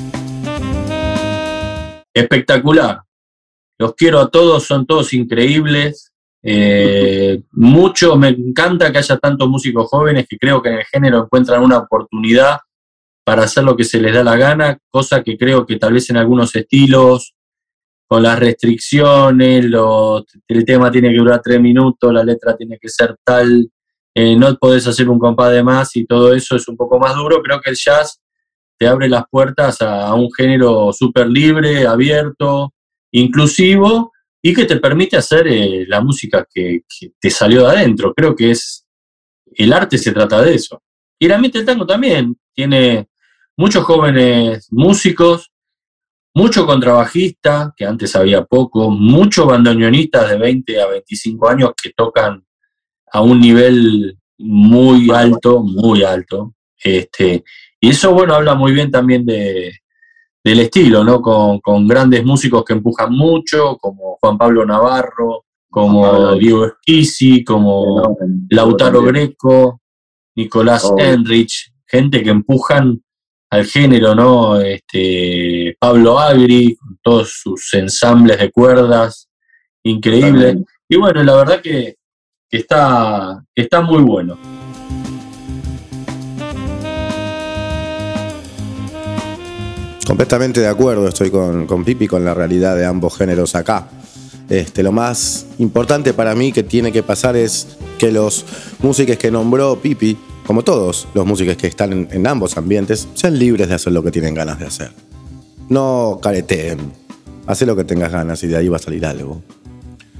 Espectacular. Los quiero a todos, son todos increíbles. Eh, mucho, me encanta que haya tantos músicos jóvenes que creo que en el género encuentran una oportunidad para hacer lo que se les da la gana, cosa que creo que tal vez en algunos estilos, con las restricciones, el tema tiene que durar tres minutos, la letra tiene que ser tal, eh, no podés hacer un compás de más y todo eso es un poco más duro. Creo que el jazz te abre las puertas a, un género súper libre, abierto, inclusivo y que te permite hacer eh, la música que, te salió de adentro. Creo que es, el arte se trata de eso. Y el ambiente del tango también tiene muchos jóvenes músicos mucho contrabajista, que antes había poco, muchos bandoneonistas de 20 a 25 años que tocan a un nivel muy alto, muy alto. Este, y eso, bueno, habla muy bien también de, del estilo, ¿no? Con, grandes músicos que empujan mucho, como Juan Pablo Navarro, como Diego Esquisi, como Lautaro Greco, Nicolás Enrich, gente que empujan al género, ¿no? Este, Pablo Agri, con todos sus ensambles de cuerdas, increíble. Y bueno, la verdad que, está, está muy bueno. Completamente de acuerdo, estoy con, con Pipi con la realidad de ambos géneros acá. Este, lo más importante para mí que tiene que pasar es que los músicos que nombró Pipi, como todos los músicos que están en, en ambos ambientes, sean libres de hacer lo que tienen ganas de hacer. No careteen, haz lo que tengas ganas y de ahí va a salir algo.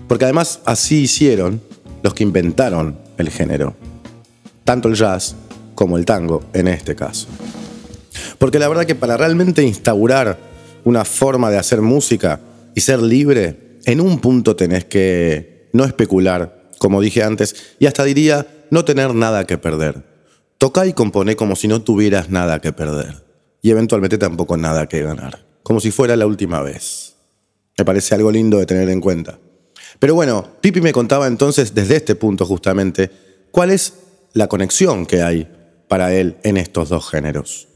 Porque además así hicieron los que inventaron el género, tanto el jazz como el tango en este caso. Porque la verdad que para realmente instaurar una forma de hacer música y ser libre, en un punto tenés que no especular, como dije antes, y hasta diría no tener nada que perder. Toca y compone como si no tuvieras nada que perder. Y eventualmente tampoco nada que ganar. Como si fuera la última vez. Me parece algo lindo de tener en cuenta. Pero bueno, Pipi me contaba entonces desde este punto justamente cuál es la conexión que hay para él en estos dos géneros.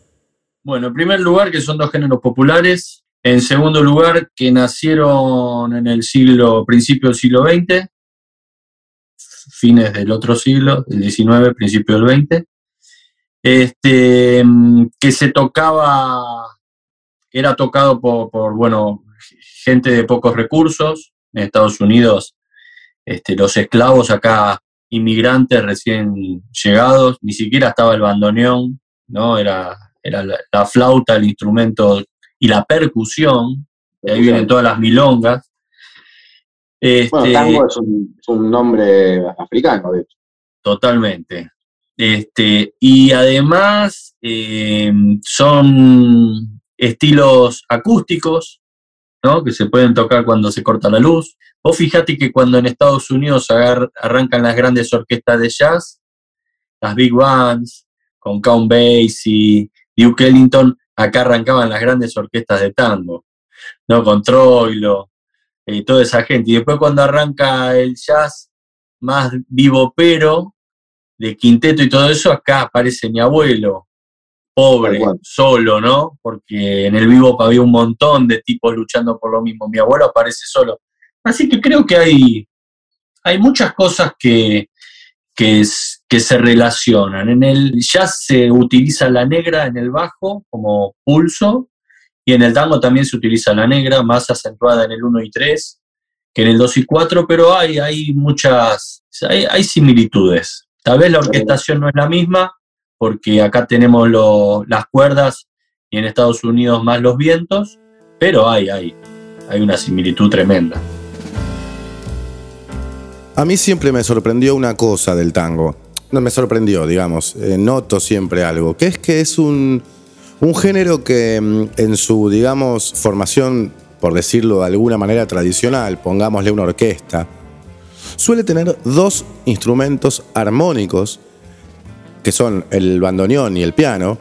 Bueno, en primer lugar, que son dos géneros populares. En segundo lugar, que nacieron en el siglo, principio del siglo XX, fines del otro siglo, el XIX, principio del XX. Este, que se tocaba, era tocado por, bueno, gente de pocos recursos. En Estados Unidos, este, los esclavos acá, inmigrantes recién llegados, ni siquiera estaba el bandoneón, ¿no? Era era la, flauta, el instrumento y la percusión, de ahí vienen todas las milongas. Este, bueno, tango es un, es un, nombre africano, de hecho. Totalmente. Este, y además eh, son estilos acústicos, ¿no? que se pueden tocar cuando se corta la luz. Vos fíjate que cuando en Estados Unidos agar, arrancan las grandes orquestas de jazz, las big bands, con Count Basie, Duke Ellington, acá arrancaban las grandes orquestas de tango, ¿no? Con Troilo y toda esa gente. Y después cuando arranca el jazz más vivo pero, de quinteto y todo eso, acá aparece mi abuelo, pobre, solo, ¿no? Porque en el vivo había un montón de tipos luchando por lo mismo. Mi abuelo aparece solo. Así que creo que hay, hay muchas cosas que, que, es, que se relacionan. En el jazz se utiliza la negra en el bajo como pulso y en el tango también se utiliza la negra, más acentuada en el 1 y 3 que en el 2 y 4, pero hay, hay muchas, hay, hay similitudes. Tal vez la orquestación no es la misma, porque acá tenemos lo, las cuerdas y en Estados Unidos más los vientos, pero hay, hay, hay una similitud tremenda. A mí siempre me sorprendió una cosa del tango. No me sorprendió, digamos. Eh, noto siempre algo. Que es que es un, un género que mm, en su, digamos, formación, por decirlo de alguna manera tradicional, pongámosle una orquesta, suele tener dos instrumentos armónicos, que son el bandoneón y el piano.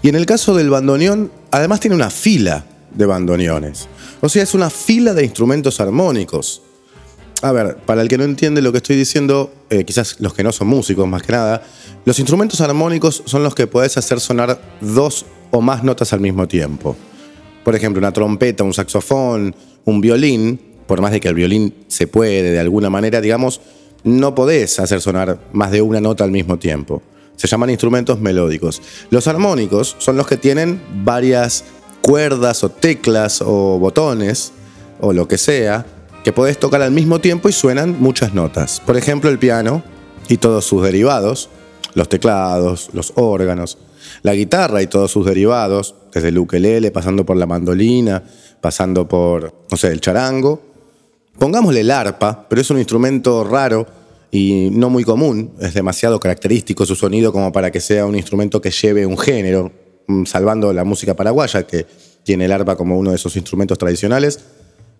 Y en el caso del bandoneón, además tiene una fila de bandoneones. O sea, es una fila de instrumentos armónicos. A ver, para el que no entiende lo que estoy diciendo, eh, quizás los que no son músicos más que nada, los instrumentos armónicos son los que podés hacer sonar dos o más notas al mismo tiempo. Por ejemplo, una trompeta, un saxofón, un violín, por más de que el violín se puede de alguna manera, digamos, no podés hacer sonar más de una nota al mismo tiempo. Se llaman instrumentos melódicos. Los armónicos son los que tienen varias cuerdas o teclas o botones o lo que sea que podés tocar al mismo tiempo y suenan muchas notas. Por ejemplo, el piano y todos sus derivados, los teclados, los órganos, la guitarra y todos sus derivados, desde el ukelele, pasando por la mandolina, pasando por, no sé, el charango. Pongámosle el arpa, pero es un instrumento raro y no muy común, es demasiado característico su sonido como para que sea un instrumento que lleve un género, mm, salvando la música paraguaya, que tiene el arpa como uno de sus instrumentos tradicionales.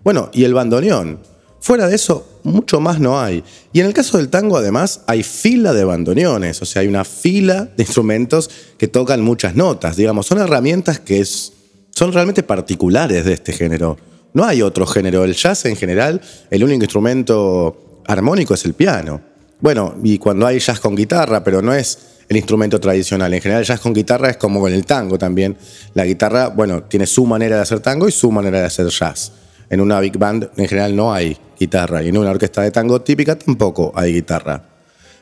Bueno, y el bandoneón. Fuera de eso, mucho más no hay. Y en el caso del tango, además, hay fila de bandoneones, o sea, hay una fila de instrumentos que tocan muchas notas, digamos, son herramientas que es, son realmente particulares de este género. No hay otro género. El jazz en general, el único instrumento armónico es el piano. Bueno, y cuando hay jazz con guitarra, pero no es el instrumento tradicional. En general, el jazz con guitarra es como con el tango también. La guitarra, bueno, tiene su manera de hacer tango y su manera de hacer jazz. En una big band en general no hay guitarra y en una orquesta de tango típica tampoco hay guitarra.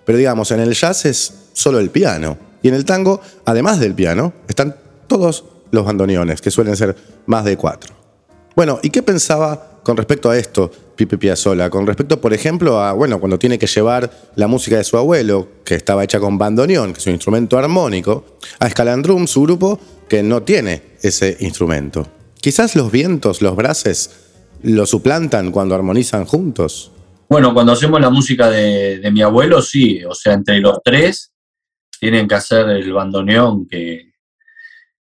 Pero digamos, en el jazz es solo el piano. Y en el tango, además del piano, están todos los bandoneones, que suelen ser más de cuatro. Bueno, ¿y qué pensaba con respecto a esto Pipe Piazzolla? Con respecto, por ejemplo, a, bueno, cuando tiene que llevar la música de su abuelo, que estaba hecha con bandoneón, que es un instrumento armónico, a Scalandrum, su grupo, que no tiene ese instrumento. Quizás los vientos, los brases, lo suplantan cuando armonizan juntos. Bueno, cuando hacemos la música de, mi abuelo, sí. O sea, entre los tres tienen que hacer el bandoneón que,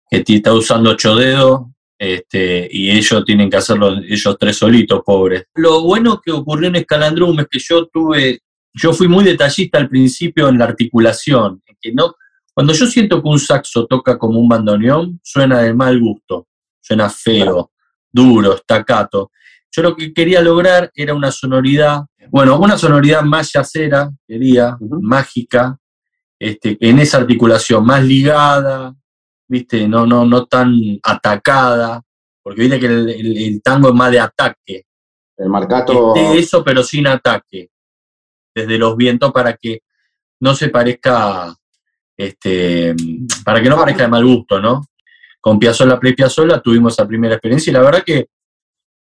que está usando ocho dedos este, y ellos tienen que hacerlo ellos tres solitos, pobres. Lo bueno que ocurrió en Escalandrum es que yo tuve, yo fui muy detallista al principio en la articulación, que no, cuando yo siento que un saxo toca como un bandoneón, suena de mal gusto, suena feo, duro, estacato. Yo lo que quería lograr era una sonoridad, bueno, una sonoridad más yacera, quería, mágica, este, en esa articulación, más ligada, ¿viste? No, no, no tan atacada, porque viste que el, tango es más de ataque. El marcato. De eso, pero sin ataque. Desde los vientos para que no se parezca, este, para que no parezca de mal gusto, ¿no? Con Piazzolla Play Piazzolla tuvimos esa primera experiencia y la verdad que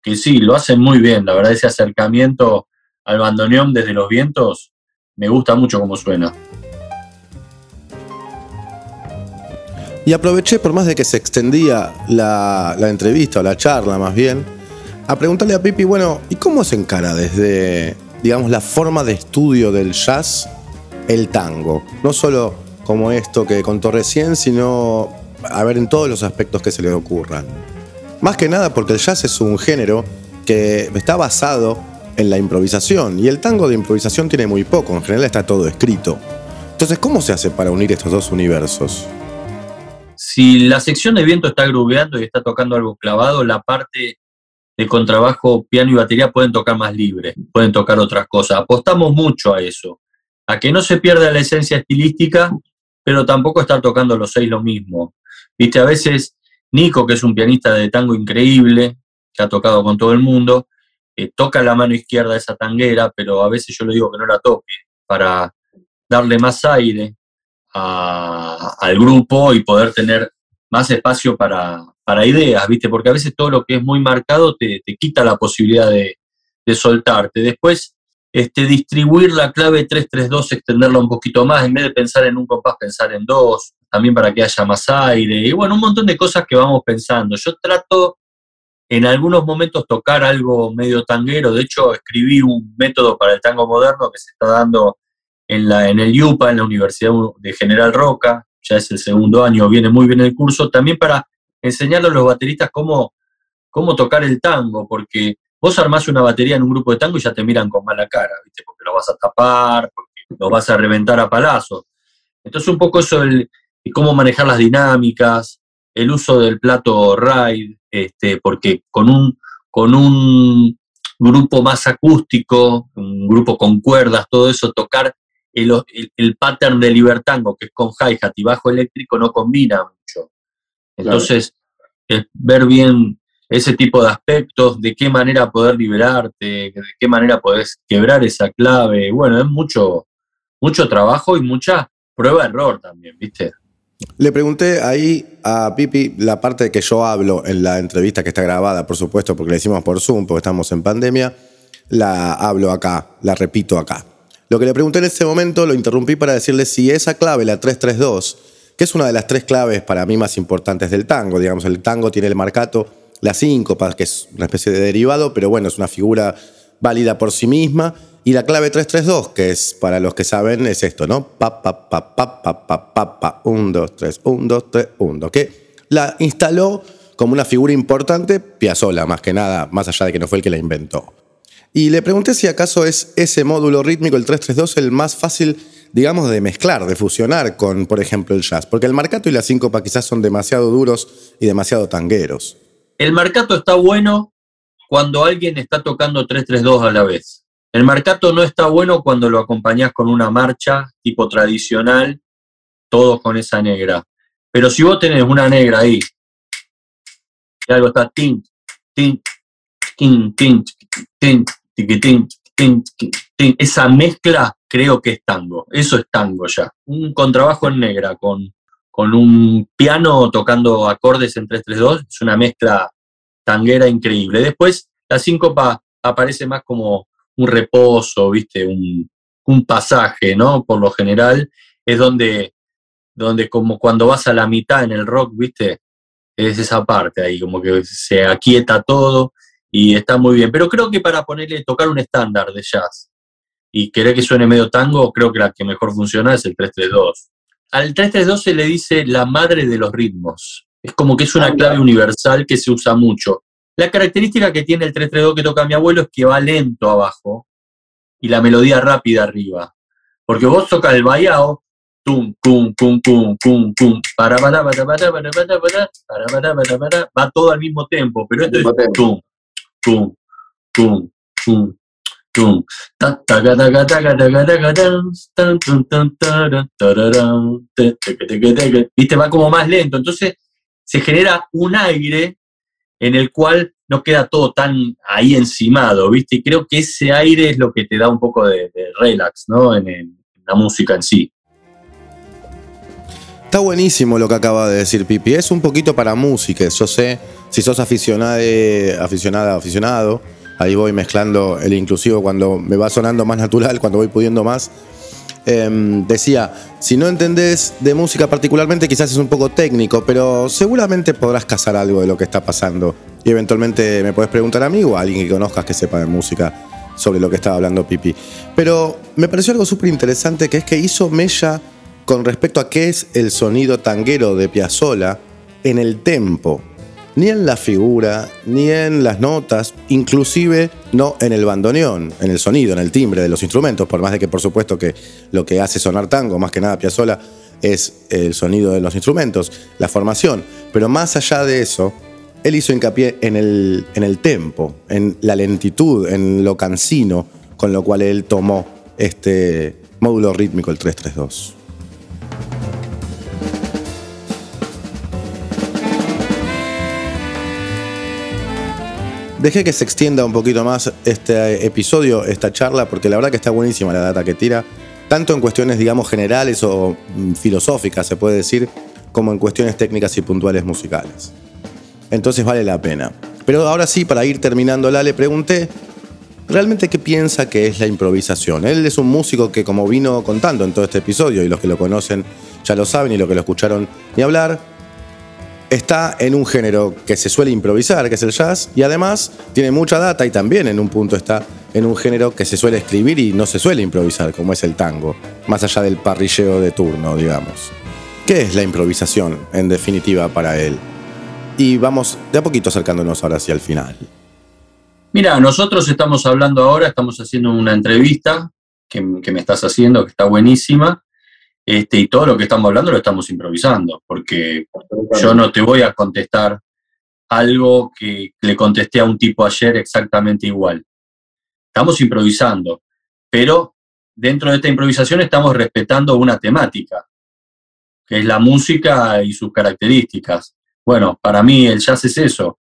que sí, lo hacen muy bien. La verdad, ese acercamiento al bandoneón desde los vientos me gusta mucho cómo suena. Y aproveché, por más de que se extendía la, entrevista o la charla más bien, a preguntarle a Pipi, bueno, ¿y cómo se encara desde, digamos, la forma de estudio del jazz el tango? No solo como esto que contó recién, sino a ver en todos los aspectos que se le ocurran. Más que nada porque el jazz es un género que está basado en la improvisación y el tango de improvisación tiene muy poco, en general está todo escrito. Entonces, ¿cómo se hace para unir estos dos universos? Si la sección de viento está grubeando y está tocando algo clavado, la parte de contrabajo, piano y batería pueden tocar más libre, pueden tocar otras cosas. Apostamos mucho a eso, a que no se pierda la esencia estilística, pero tampoco estar tocando los seis lo mismo. Viste, a veces Nico, que es un pianista de tango increíble, que ha tocado con todo el mundo, eh, toca la mano izquierda esa tanguera, pero a veces yo le digo que no la toque para darle más aire al grupo y poder tener más espacio para, ideas, ¿viste? Porque a veces todo lo que es muy marcado te, quita la posibilidad de, de soltarte. Después, este, distribuir la clave 332, extenderla un poquito más, en vez de pensar en un compás, pensar en dos, también para que haya más aire, y bueno, un montón de cosas que vamos pensando. Yo trato en algunos momentos tocar algo medio tanguero, de hecho escribí un método para el tango moderno que se está dando en, la, en el UPA, en la Universidad de General Roca, ya es el segundo año, viene muy bien el curso, también para enseñarle a los bateristas cómo, cómo tocar el tango, porque vos armás una batería en un grupo de tango y ya te miran con mala cara, ¿viste? porque lo vas a tapar, porque lo vas a reventar a palazos. Entonces un poco eso, el, y cómo manejar las dinámicas, el uso del plato ride, este, porque con un, con un grupo más acústico, un grupo con cuerdas, todo eso, tocar el, el, pattern de libertango, que es con hi-hat y bajo eléctrico, no combina mucho. Entonces, es ver bien ese tipo de aspectos, de qué manera poder liberarte, de qué manera podés quebrar esa clave. Bueno, es mucho, mucho trabajo y mucha prueba-error también, ¿viste? Le pregunté ahí a Pipi la parte que yo hablo en la entrevista que está grabada, por supuesto, porque la hicimos por Zoom, porque estamos en pandemia. La hablo acá, la repito acá. Lo que le pregunté en ese momento lo interrumpí para decirle si esa clave, la 332, que es una de las tres claves para mí más importantes del tango, digamos, el tango tiene el marcato, la síncopa, que es una especie de derivado, pero bueno, es una figura válida por sí misma y la clave 332, que es, para los que saben, es esto, ¿no? Pa, pa, pa, pa, pa, pa, pa, pa, 1, 2, 3, 1, 2, 3, 1, que la instaló como una figura importante Piazzolla, más que nada, más allá de que no fue el que la inventó. Y le pregunté si acaso es ese módulo rítmico, el 332, el más fácil, digamos, de mezclar, de fusionar con, por ejemplo, el jazz. Porque el marcato y la síncopa quizás son demasiado duros y demasiado tangueros. El marcato está bueno cuando alguien está tocando 332 a la vez. El marcato no está bueno cuando lo acompañás con una marcha tipo tradicional, todos con esa negra. Pero si vos tenés una negra ahí, y algo está tin, tin, tin, tin, tin, tin, tin, esa mezcla creo que es tango. Eso es tango ya. Un contrabajo en negra con con un piano tocando acordes en 3-3-2, es una mezcla tanguera increíble. Después la síncopa aparece más como un reposo, ¿viste? Un, un pasaje, ¿no? Por lo general es donde, donde como cuando vas a la mitad en el rock, ¿viste? Es esa parte ahí, como que se aquieta todo y está muy bien. Pero creo que para ponerle, tocar un estándar de jazz y querer que suene medio tango, creo que la que mejor funciona es el 332. Al 332 se le dice la madre de los ritmos. Es como que es una clave universal que se usa mucho. La característica que tiene el 332 que toca mi abuelo es que va lento abajo y la melodía rápida arriba. Porque vos tocas el vallado, tum, tum, tum, tum, tum, tum, para, para, para, para, para, para, para, para, para, para, va todo al mismo tiempo, pero esto es tum, tum, tum, tum, Viste, va como más lento. Entonces se genera un aire en el cual no queda todo tan ahí encimado, ¿viste? Y creo que ese aire es lo que te da un poco de, relax, ¿no? En, la música en sí. Está buenísimo lo que acaba de decir Pipi. Es un poquito para música. Yo sé, si sos aficionada, aficionada, aficionado, ahí voy mezclando el inclusivo cuando me va sonando más natural, cuando voy pudiendo más. Em, decía, si no entendés de música particularmente, quizás es un poco técnico, pero seguramente podrás cazar algo de lo que está pasando. Y eventualmente me puedes preguntar a mí o a alguien que conozcas que sepa de música sobre lo que estaba hablando Pipi. Pero me pareció algo súper interesante que es que hizo Mella con respecto a qué es el sonido tanguero de Piazzolla en el tempo ni en la figura, ni en las notas, inclusive no en el bandoneón, en el sonido, en el timbre de los instrumentos, por más de que por supuesto que lo que hace sonar tango, más que nada Piazzolla, es el sonido de los instrumentos, la formación. Pero más allá de eso, él hizo hincapié en el, en el tempo, en la lentitud, en lo cansino, con lo cual él tomó este módulo rítmico, el 332. Dejé que se extienda un poquito más este episodio, esta charla, porque la verdad que está buenísima la data que tira, tanto en cuestiones, digamos, generales o mm, filosóficas, se puede decir, como en cuestiones técnicas y puntuales musicales. Entonces vale la pena. Pero ahora sí, para ir terminándola, le pregunté realmente qué piensa que es la improvisación. Él es un músico que, como vino contando en todo este episodio, y los que lo conocen ya lo saben y los que lo escucharon ni hablar, está en un género que se suele improvisar, que es el jazz, y además tiene mucha data y también en un punto está en un género que se suele escribir y no se suele improvisar, como es el tango, más allá del parrilleo de turno, digamos. ¿Qué es la improvisación, en definitiva, para él? Y vamos de a poquito acercándonos ahora hacia el final. Mira, nosotros estamos hablando ahora, estamos haciendo una entrevista que, que me estás haciendo, que está buenísima, este, y todo lo que estamos hablando lo estamos improvisando, porque yo no te voy a contestar algo que le contesté a un tipo ayer exactamente igual. Estamos improvisando, pero dentro de esta improvisación estamos respetando una temática, que es la música y sus características. Bueno, para mí el jazz es eso,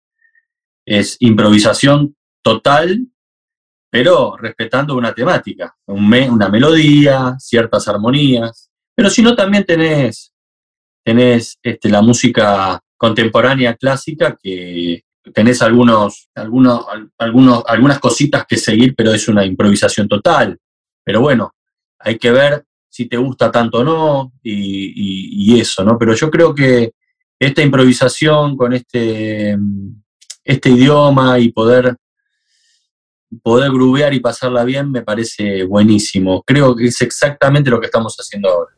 es improvisación total, pero respetando una temática, una melodía, ciertas armonías. Pero si no, también tenés, tenés este, la música contemporánea clásica que tenés algunos, algunos, algunos, algunas cositas que seguir, pero es una improvisación total. Pero bueno, hay que ver si te gusta tanto o no y, eso, ¿no? Pero yo creo que esta improvisación con este, este idioma y poder poder grubear y pasarla bien me parece buenísimo. Creo que es exactamente lo que estamos haciendo ahora.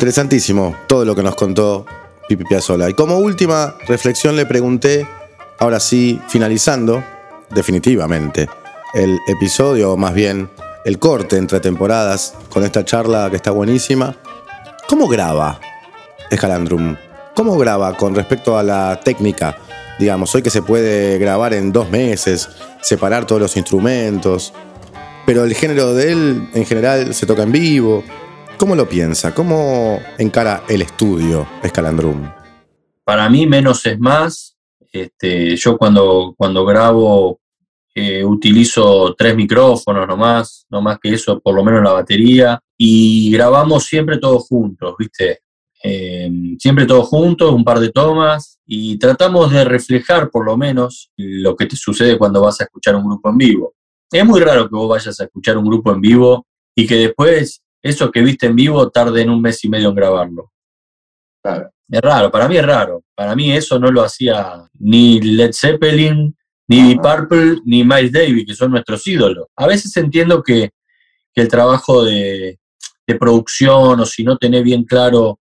Interesantísimo todo lo que nos contó Pipi Piazzolla. Y como última reflexión le pregunté, ahora sí, finalizando, definitivamente, el episodio, o más bien el corte entre temporadas, con esta charla que está buenísima, ¿cómo graba Escalandrum? ¿Cómo graba con respecto a la técnica? Digamos, hoy que se puede grabar en dos meses, separar todos los instrumentos, pero el género de él en general se toca en vivo. ¿Cómo lo piensa? ¿Cómo encara el estudio Escalandrum? Para mí menos es más, Este, yo cuando, cuando grabo eh, utilizo tres micrófonos nomás, no más que eso, por lo menos la batería, y grabamos siempre todos juntos, ¿viste? Em, siempre todos juntos, un par de tomas, y tratamos de reflejar por lo menos lo que te sucede cuando vas a escuchar un grupo en vivo. Es muy raro que vos vayas a escuchar un grupo en vivo y que después eso que viste en vivo tarde en un mes y medio en grabarlo. Es raro, para mí es raro. Para mí eso no lo hacía ni Led Zeppelin, ni Purple, ni Miles Davis, que son nuestros ídolos. A veces entiendo que, el trabajo de, producción, o si no tenés bien claro,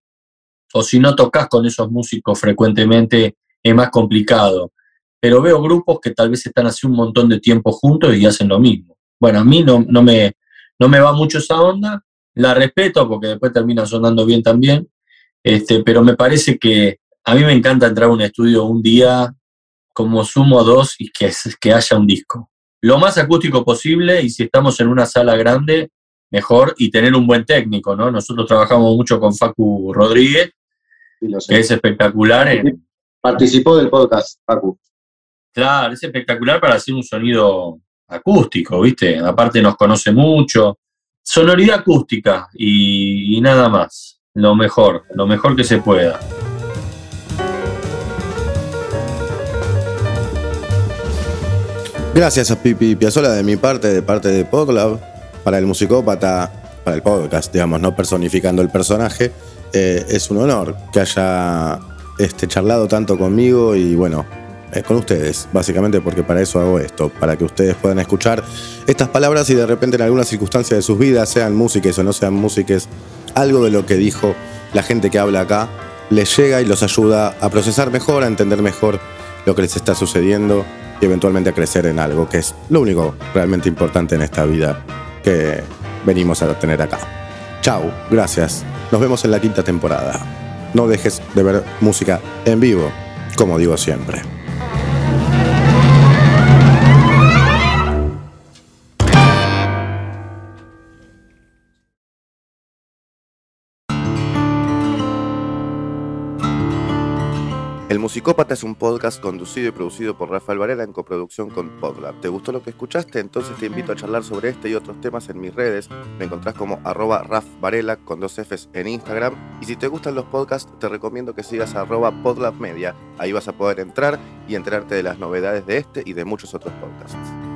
o si no tocas con esos músicos frecuentemente, es más complicado. Pero veo grupos que tal vez están hace un montón de tiempo juntos y hacen lo mismo. Bueno, a mí no, no, me, no me va mucho esa onda, la respeto porque después termina sonando bien también, este, pero me parece que a mí me encanta entrar a un estudio un día, como sumo dos, y que, que haya un disco. Lo más acústico posible, y si estamos en una sala grande, mejor, y tener un buen técnico, ¿no? Nosotros trabajamos mucho con Facu Rodríguez, que es espectacular. Participó del podcast, Facu. Claro, es espectacular para hacer un sonido acústico, ¿viste? Aparte nos conoce mucho. Sonoridad acústica y nada más lo mejor, lo mejor que se pueda. Gracias a Pipi Piazzola de mi parte, de parte de Podlab, para el musicópata, para el podcast, digamos, no personificando el personaje. Eh, es un honor que haya este, charlado tanto conmigo y bueno, con ustedes, básicamente porque para eso hago esto, para que ustedes puedan escuchar estas palabras y de repente en alguna circunstancia de sus vidas, sean músicas o no sean músicas, algo de lo que dijo la gente que habla acá les llega y los ayuda a procesar mejor, a entender mejor lo que les está sucediendo y eventualmente a crecer en algo, que es lo único realmente importante en esta vida que venimos a tener acá. Chau, gracias. Nos vemos en la quinta temporada. No dejes de ver música en vivo, como digo siempre. Musicópata es un podcast conducido y producido por Rafael Varela en coproducción con Podlab. ¿Te gustó lo que escuchaste? Entonces te invito a charlar sobre este y otros temas en mis redes. Me encontrás como arroba Raf Varela con dos Fs en Instagram. Y si te gustan los podcasts, te recomiendo que sigas arroba Podlab Media. Ahí vas a poder entrar y enterarte de las novedades de este y de muchos otros podcasts.